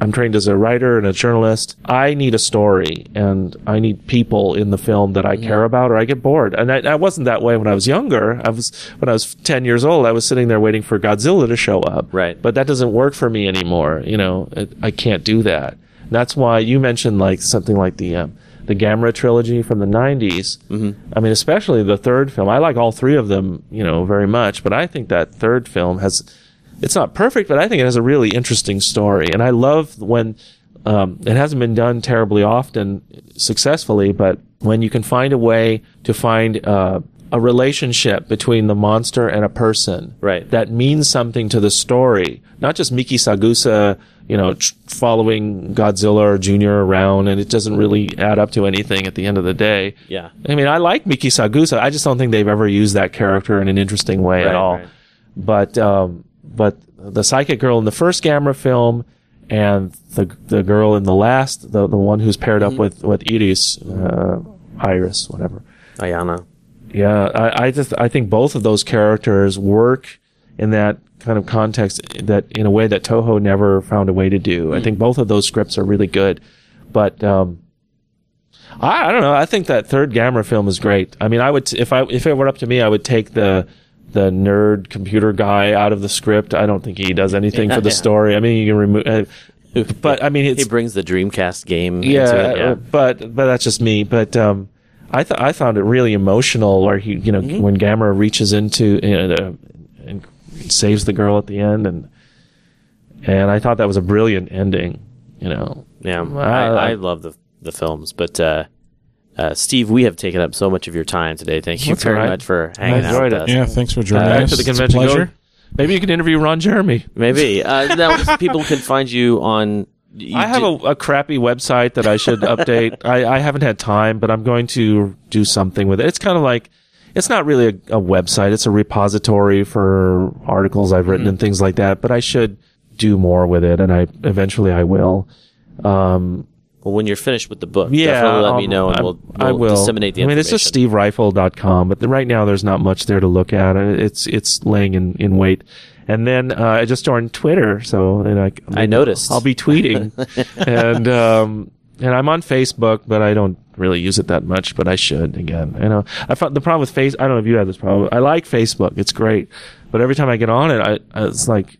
I'm trained as a writer and a journalist. I need a story and I need people in the film that I care about or I get bored. And I, I wasn't that way when I was younger. I was, when I was 10 years old, I was sitting there waiting for Godzilla to show up. Right. But that doesn't work for me anymore. You know, it, I can't do that. That's why you mentioned like something like the, um, the Gamera trilogy from the 90s. Mm-hmm. I mean, especially the third film. I like all three of them, you know, very much, but I think that third film has, it's not perfect, but I think it has a really interesting story. And I love when, um, it hasn't been done terribly often successfully, but when you can find a way to find, uh, a relationship between the monster and a person Right. that means something to the story, not just Miki Saegusa, you know, tr- following Godzilla or Junior around, and it doesn't really add up to anything at the end of the day. Yeah. I mean, I like Miki Saegusa. I just don't think they've ever used that character in an interesting way Right, at all. right. But um, but the psychic girl in the first Gamera film and the the girl in the last, the the one who's paired Mm-hmm. up with with Iris, uh, Iris, whatever. Ayana. Yeah, I, I just I think both of those characters work in that kind of context that in a way that Toho never found a way to do. I think both of those scripts are really good, but um, I, I don't know. I think that third Gamera film is great. I mean, I would if I if it were up to me, I would take the the nerd computer guy out of the script. I don't think he does anything for the Yeah. story. I mean, you can remove, uh, but I mean, it's He brings the Dreamcast game yeah, into it. Yeah. but but that's just me. But um, I th- I found it really emotional where he, you know, Mm-hmm. when Gamera reaches into uh, and saves the girl at the end, and and I thought that was a brilliant ending. You know, Yeah, Uh, I, I love the the films, but uh, uh, Steve, we have taken up so much of your time today. Thank you That's very all right. much for I hanging out with it. us. Yeah, thanks for joining back us. to the It's a convention. Go- Maybe you can interview Ron Jeremy. Maybe uh, now people can find you on. you I have do- a, a crappy website that I should update. I, I haven't had time, but I'm going to do something with it. It's kind of like, it's not really a, a website. It's a repository for articles I've written and things like that, but I should do more with it and I, eventually I will. Um, well, when you're finished with the book, yeah, definitely let me um, know, and I- we'll, I we'll will disseminate the I mean, it's just steveryfle.com, but the, right now there's not much there to look at. It's, it's laying in, in wait. And then, uh, I just joined Twitter, so, and I, I noticed. I'll be tweeting. and, um, and I'm on Facebook, but I don't really use it that much, but I should again. You know, I found the problem with face, I don't know if you have this problem. I like Facebook. It's great. But every time I get on it, I, I it's like,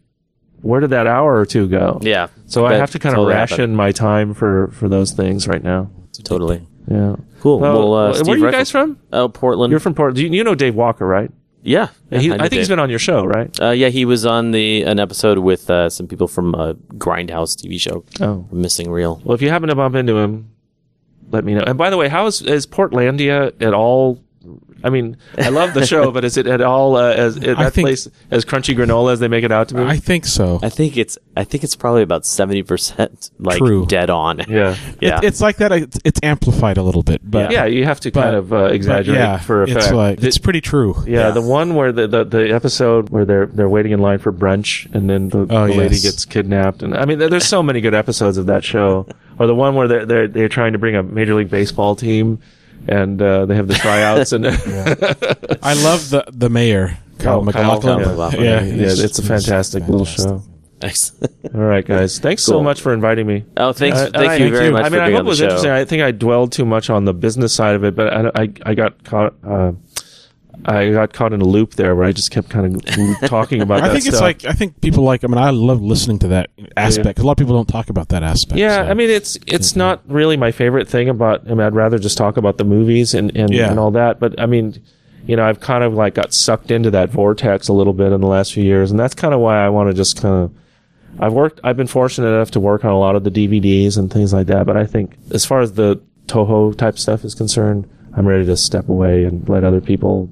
where did that hour or two go? Yeah. So I have to kind of ration happened. my time for, for those things right now. Totally. Yeah. Cool. Well, Well, uh, where are you Ryfle- guys from? Oh, Portland. You're from Portland. You, you know Dave Walker, right? Yeah. Yeah, he, I think he's been on your show, right? Uh, yeah, he was on the an episode with uh, some people from uh, Grindhouse TV show. Oh. Missing Reel. Well, if you happen to bump into him, let me know. And by the way, how is, is Portlandia at all? I mean, I love the show, but is it at all uh, as at I that think- place as crunchy granola as they make it out to be? I think so. I think it's I think it's probably about seventy percent like True. dead on. yeah, yeah. It, it's like that. It's, it's amplified a little bit, but yeah. You have to but- kind of uh, exaggerate yeah, for effect. It's like it's pretty true. yeah, the one where the, the the episode where they're they're waiting in line for brunch and then the, Oh, the lady gets kidnapped and I mean there- there's so many good episodes of that show. Or the one where they're they're they're trying to bring a major league baseball team and uh, they have the tryouts and I love the the mayor, Kyle Oh, Kyle McLaughlin. MacLachlan. Yeah, yeah, he's- it's a he's fantastic little show. Excellent. All right, guys. Thanks so much for inviting me. Oh, thanks, Uh, thank I- you very much I for mean, I being hope on it was the interesting. show. I think I dwelled too much on the business side of it, but I, I, I got caught. Uh, I got caught in a loop there where I just kept kind of talking about. I think it's like I think people like. I mean, I love listening to that aspect. 'cause A lot of people don't talk about that aspect. Yeah, so. I mean it's it's not really my favorite thing about. I mean, I'd rather just talk about the movies and and, Yeah. and all that. But I mean, you know, I've kind of like got sucked into that vortex a little bit in the last few years, and that's kind of why I want to just kind of. I've worked. I've been fortunate enough to work on a lot of the DVDs and things like that. But I think as far as the Toho type stuff is concerned, I'm ready to step away and let other people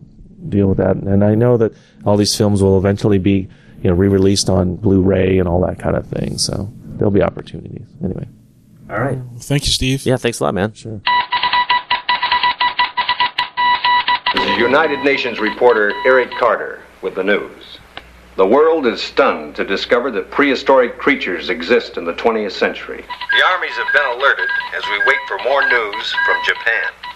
deal with that. And I know that all these films will eventually be, you know, re-released on Blu-ray and all that kind of thing. So there'll be opportunities. Anyway. All right. Thank you, Steve. Yeah, thanks a lot, man. Sure. This is United Nations reporter Eric Carter with the news. The world is stunned to discover that prehistoric creatures exist in the 20th century. The armies have been alerted as we wait for more news from Japan.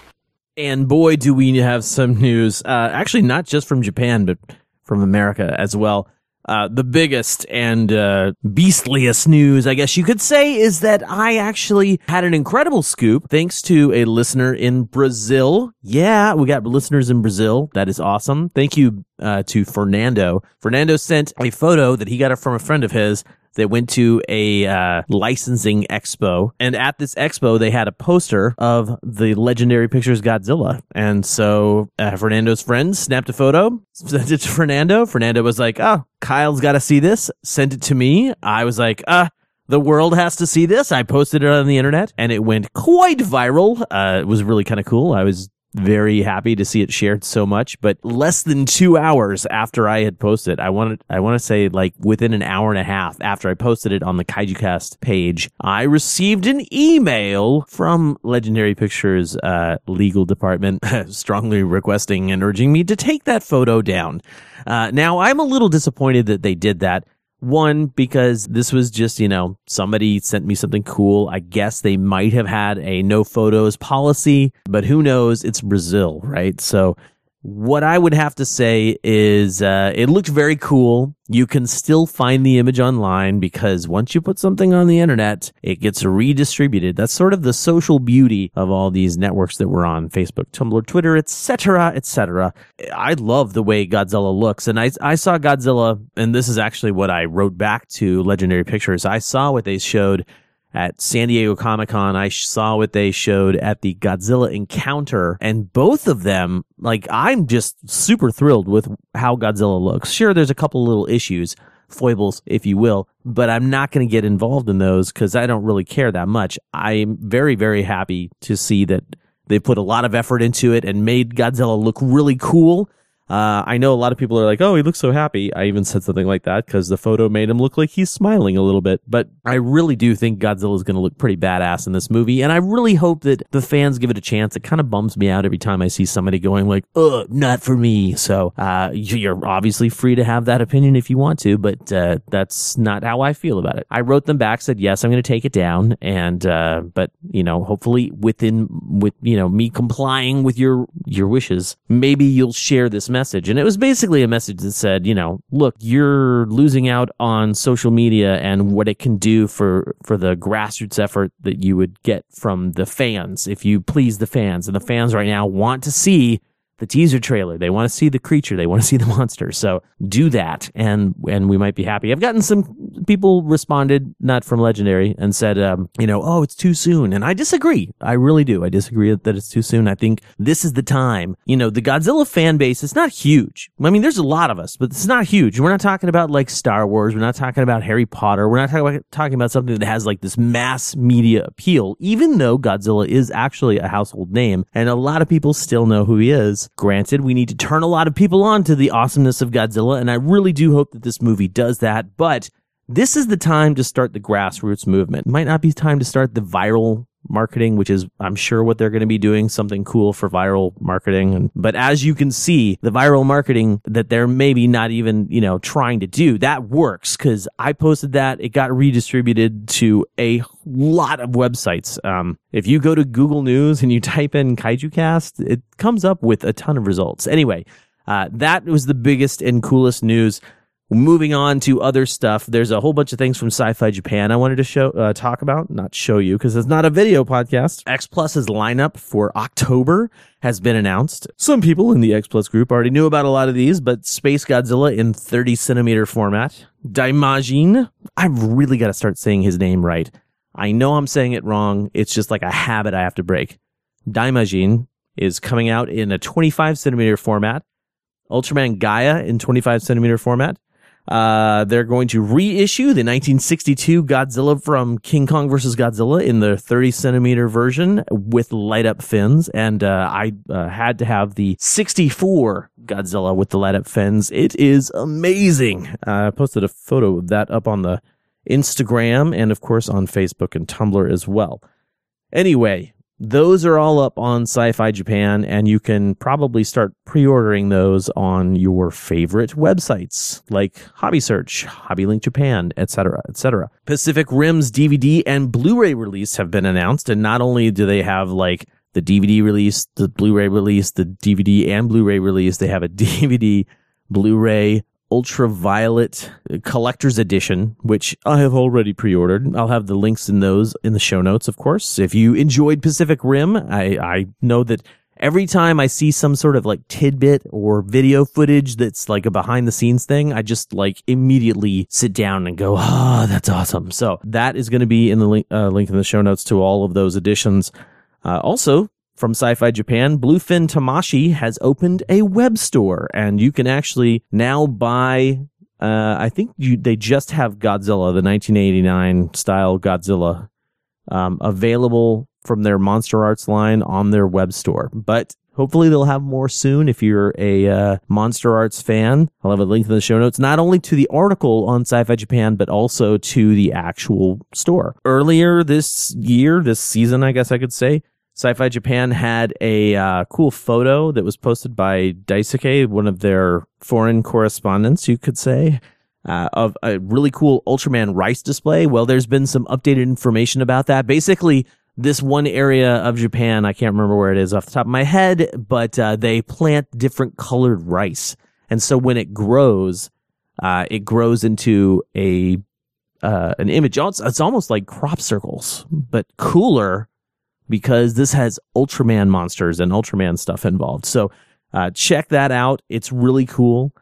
And boy, do we have some news. Uh, actually, not just from Japan, but from America as well. uh, the biggest and uh, beastliest news, I guess you could say, is that I actually had an incredible scoop thanks to a listener in Brazil. Yeah, we got listeners in Brazil. That is awesome. Thank you uh, to Fernando. Fernando sent a photo that he got it from a friend of his that went to a uh, licensing expo. And at this expo, they had a poster of the legendary pictures Godzilla. And so uh, Fernando's friends snapped a photo, sent it to Fernando. Fernando was like, oh, Kyle's got to see this. Sent it to me. I was like, ah. the world has to see this. I posted it on the internet and it went quite viral. Uh, it was really kind of cool. I was very happy to see it shared so much. But less than two hours after I had posted, I wanted I want to say like within an hour and a half after I posted it on the KaijuCast page, I received an email from Legendary Pictures uh, legal department strongly requesting and urging me to take that photo down. Uh, now I'm a little disappointed that they did that. One, because this was just, you know, somebody sent me something cool. I guess they might have had a no photos policy, but who knows? It's Brazil, right? So what I would have to say is uh, it looked very cool. You can still find the image online because once you put something on the internet, it gets redistributed. That's sort of the social beauty of all these networks that we're on Facebook, Tumblr, Twitter, etc., etc. I love the way Godzilla looks, and I I saw Godzilla, and this is actually what I wrote back to Legendary Pictures. I saw what they showed at San Diego Comic Con. I saw what they showed at the Godzilla Encounter, and both of them, like, I'm just super thrilled with how Godzilla looks. Sure, there's a couple little issues, foibles, if you will, but I'm not going to get involved in those because I don't really care that much. I'm very, very happy to see that they put a lot of effort into it and made Godzilla look really cool. Uh, I know a lot of people are like, oh, he looks so happy. I even said something like that because the photo made him look like he's smiling a little bit. But I really do think Godzilla is going to look pretty badass in this movie. And I really hope that the fans give it a chance. It kind of bums me out every time I see somebody going like, ugh, not for me. So, uh, you're obviously free to have that opinion if you want to, but, uh, that's not how I feel about it. I wrote them back, said, yes, I'm going to take it down. And, uh, but, you know, hopefully within, with, you know, me complying with your, your wishes, maybe you'll share this message. And it was basically a message that said, you know, look, you're losing out on social media and what it can do for, for the grassroots effort that you would get from the fans if you please the fans. And the fans right now want to see the teaser trailer. They want to see the creature. They want to see the monster. So do that, and and we might be happy. I've gotten some people responded, not from Legendary, and said, um, you know, oh, it's too soon, and I disagree. I really do. I disagree that it's too soon. I think this is the time. You know, the Godzilla fan base is not huge. I mean, there's a lot of us, but it's not huge. We're not talking about like Star Wars. We're not talking about Harry Potter. We're not talking about talking about something that has like this mass media appeal. Even though Godzilla is actually a household name, and a lot of people still know who he is. Granted, we need to turn a lot of people on to the awesomeness of Godzilla, and I really do hope that this movie does that, but this is the time to start the grassroots movement. It might not be time to start the viral marketing, which is, I'm sure, what they're going to be doing, something cool for viral marketing. And, but as you can see, the viral marketing that they're maybe not even, you know, trying to do, that works because I posted that. It got redistributed to a lot of websites. Um, if you go to Google News and you type in Kaiju Cast, it comes up with a ton of results. Anyway, uh, that was the biggest and coolest news. Moving on to other stuff, there's a whole bunch of things from Sci-Fi Japan I wanted to show, uh, talk about, not show you because it's not a video podcast. X Plus's lineup for October has been announced. Some people in the X Plus group already knew about a lot of these, but Space Godzilla in 30 centimeter format, Daimajin. I've really got to start saying his name right. I know I'm saying it wrong. It's just like a habit I have to break. Daimajin is coming out in a 25 centimeter format. Ultraman Gaia in 25 centimeter format. Uh, they're going to reissue the 1962 Godzilla from King Kong vs. Godzilla in the 30 centimeter version with light up fins. And, uh, I uh, had to have the 64 Godzilla with the light up fins. It is amazing. Uh, I posted a photo of that up on the Instagram and of course on Facebook and Tumblr as well. Anyway, those are all up on Sci-Fi Japan, and you can probably start pre-ordering those on your favorite websites like Hobby Search, Hobby Link Japan, etc., etc. Pacific Rim's DVD and Blu-ray release have been announced, and not only do they have like the DVD release, the Blu-ray release, the DVD and Blu-ray release, they have a DVD, Blu-ray, Ultraviolet Collector's Edition, which I have already pre-ordered. I'll have the links in those in the show notes, of course. If you enjoyed Pacific Rim, I, I know that every time I see some sort of like tidbit or video footage that's like a behind the scenes thing, I just like immediately sit down and go, ah, oh, that's awesome. So that is going to be in the link, uh, link in the show notes to all of those editions. Uh, also, from Sci-Fi Japan, Bluefin Tamashii has opened a web store, and you can actually now buy. Uh, I think you, they just have Godzilla, the 1989 style Godzilla, um, available from their Monster Arts line on their web store. But hopefully they'll have more soon if you're a uh, Monster Arts fan. I'll have a link in the show notes, not only to the article on Sci-Fi Japan, but also to the actual store. Earlier this year, this season, I guess I could say, Sci-Fi Japan had a uh, cool photo that was posted by Daisuke, one of their foreign correspondents, you could say, uh, of a really cool Ultraman rice display. Well, there's been some updated information about that. Basically, this one area of Japan, I can't remember where it is off the top of my head, but uh, they plant different colored rice, and so when it grows, uh, it grows into a uh, an image. It's, it's almost like crop circles, but cooler because this has Ultraman monsters and Ultraman stuff involved. So uh, check that out. It's really cool.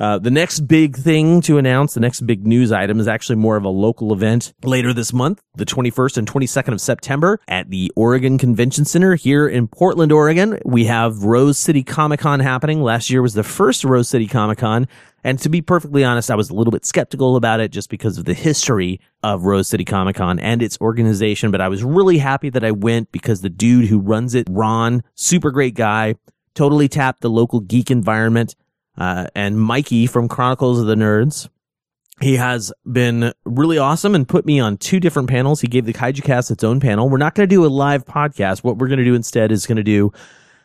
Uh, the next big thing to announce, the next big news item is actually more of a local event later this month, the 21st and 22nd of September at the Oregon Convention Center here in Portland, Oregon. We have Rose City Comic Con happening. Last year was the first Rose City Comic Con. And to be perfectly honest, I was a little bit skeptical about it just because of the history of Rose City Comic Con and its organization. But I was really happy that I went because the dude who runs it, Ron, super great guy, totally tapped the local geek environment uh, and Mikey from Chronicles of the Nerds. He has been really awesome and put me on two different panels. He gave the Kaiju Cast its own panel. We're not going to do a live podcast. What we're going to do instead is going to do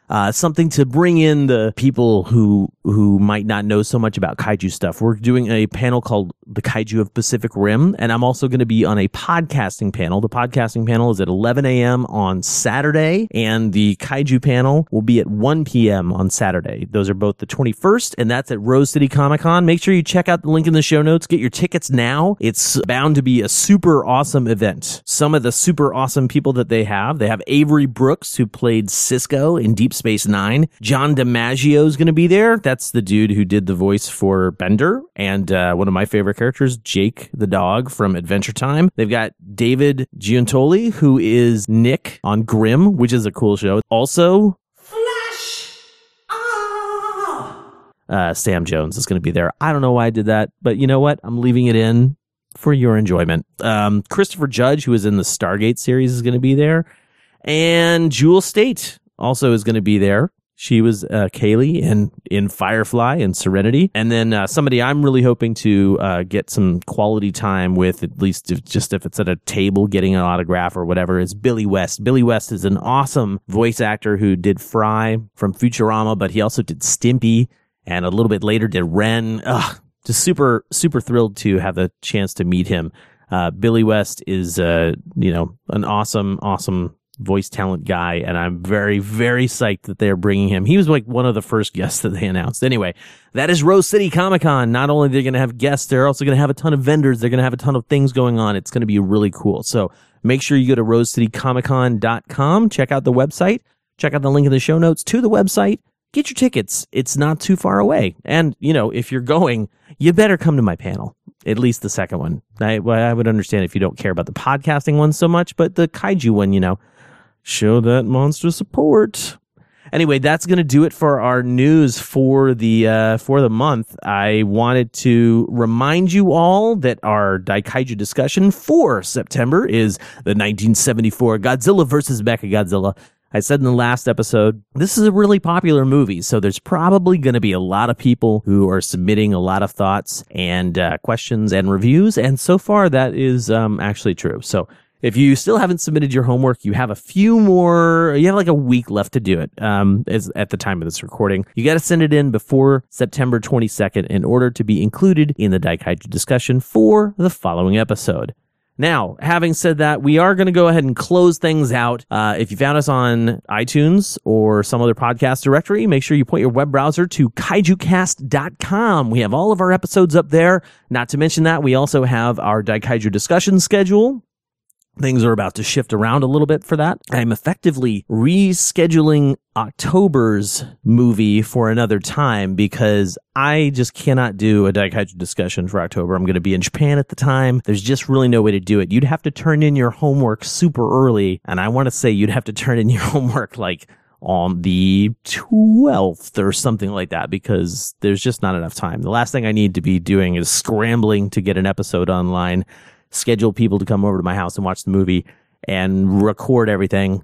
uh, something to bring in the people who who might not know so much about kaiju stuff. We're doing a panel called the Kaiju of Pacific Rim, and I'm also going to be on a podcasting panel. The podcasting panel is at 11 a.m. on Saturday, and the Kaiju panel will be at 1 p.m. on Saturday. Those are both the 21st, and that's at Rose City Comic Con. Make sure you check out the link in the show notes. Get your tickets now. It's bound to be a super awesome event. Some of the super awesome people that they have, they have Avery Brooks, who played Sisko in Deep Space Nine. John DiMaggio is going to be there. That's the dude who did the voice for Bender and uh, one of my favorite characters, Jake the dog from Adventure Time. They've got David Giuntoli, who is Nick on Grimm, which is a cool show. Also, Flash Uh, Sam Jones is going to be there. I don't know why I did that, but you know what? I'm leaving it in for your enjoyment. Um, Christopher Judge, who is in the Stargate series, is going to be there. And Jewel Staite also is going to be there. She was uh, Kaylee in in Firefly and Serenity, and then uh, somebody I'm really hoping to uh, get some quality time with, at least if, just if it's at a table getting an autograph or whatever, is Billy West. Billy West is an awesome voice actor who did Fry from Futurama, but he also did Stimpy, and a little bit later did Ren. Ugh, just super super thrilled to have the chance to meet him. Uh, Billy West is, uh, you know, an awesome, awesome voice talent guy, and I'm very, very psyched that they're bringing him. He was like one of the first guests that they announced. Anyway, that is Rose City Comic Con. Not only they're going to have guests, they're also going to have a ton of vendors. They're going to have a ton of things going on. It's going to be really cool. So make sure you go to rosecitycomiccon.com, check out the website, check out the link in the show notes to the website. Get your tickets. It's not too far away. And, you know, if you're going, you better come to my panel at least the second one. I, I would understand if you don't care about the podcasting one so much, but the kaiju one, you know, show that monster support. Anyway, that's going to do it for our news for the uh, for the month. I wanted to remind you all that our Daikaiju discussion for September is the 1974 Godzilla versus Mechagodzilla. I said in the last episode, this is a really popular movie, so there's probably going to be a lot of people who are submitting a lot of thoughts and uh, questions and reviews, and so far that is um, actually true. So if you still haven't submitted your homework, you have a few more, you have like a week left to do it um, as, at the time of this recording. You got to send it in before September 22nd in order to be included in the Daikaiju discussion for the following episode. Now, having said that, we are going to go ahead and close things out. Uh, if you found us on iTunes or some other podcast directory, make sure you point your web browser to kaijucast.com. We have all of our episodes up there. Not to mention that, we also have our Daikaiju discussion schedule things are about to shift around a little bit for that. I'm effectively rescheduling October's movie for another time because I just cannot do a Daikaiju discussion for October. I'm going to be in Japan at the time. There's just really no way to do it. You'd have to turn in your homework super early. And I want to say you'd have to turn in your homework like on the 12th or something like that because there's just not enough time. The last thing I need to be doing is scrambling to get an episode online schedule people to come over to my house and watch the movie and record everything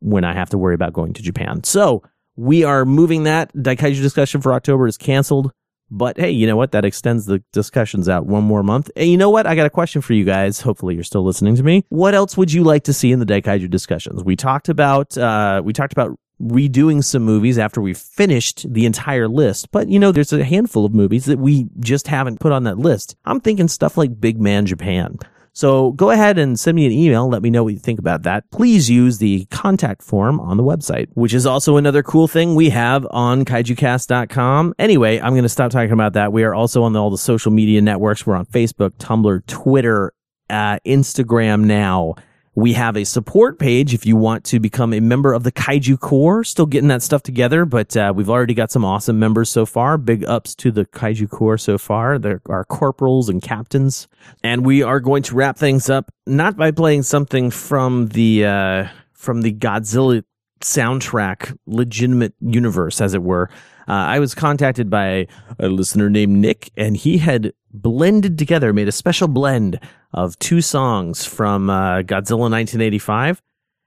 when I have to worry about going to Japan. So we are moving that. Daikaiju discussion for October is canceled. But hey, you know what? That extends the discussions out one more month. And you know what? I got a question for you guys. Hopefully you're still listening to me. What else would you like to see in the Daikaiju discussions? We talked about, uh, we talked about redoing some movies after we've finished the entire list. But you know, there's a handful of movies that we just haven't put on that list. I'm thinking stuff like Big Man Japan. So go ahead and send me an email. Let me know what you think about that. Please use the contact form on the website, which is also another cool thing we have on kaijucast.com. Anyway, I'm going to stop talking about that. We are also on all the social media networks. We're on Facebook, Tumblr, Twitter, uh, Instagram now. We have a support page if you want to become a member of the Kaiju Corps. Still getting that stuff together, but uh, we've already got some awesome members so far. Big ups to the Kaiju Corps so far. There are corporals and captains. And we are going to wrap things up not by playing something from the uh, from the Godzilla soundtrack legitimate universe, as it were. Uh, I was contacted by a listener named Nick, and he had blended together, made a special blend of two songs from uh, Godzilla 1985,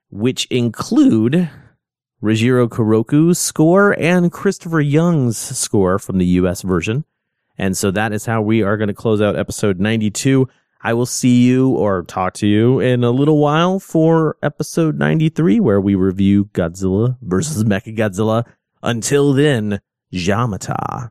which include Reijiro Koroku's score and Christopher Young's score from the US version. And so that is how we are going to close out episode 92. I will see you or talk to you in a little while for episode 93, where we review Godzilla versus Mechagodzilla. Until then, Jamata.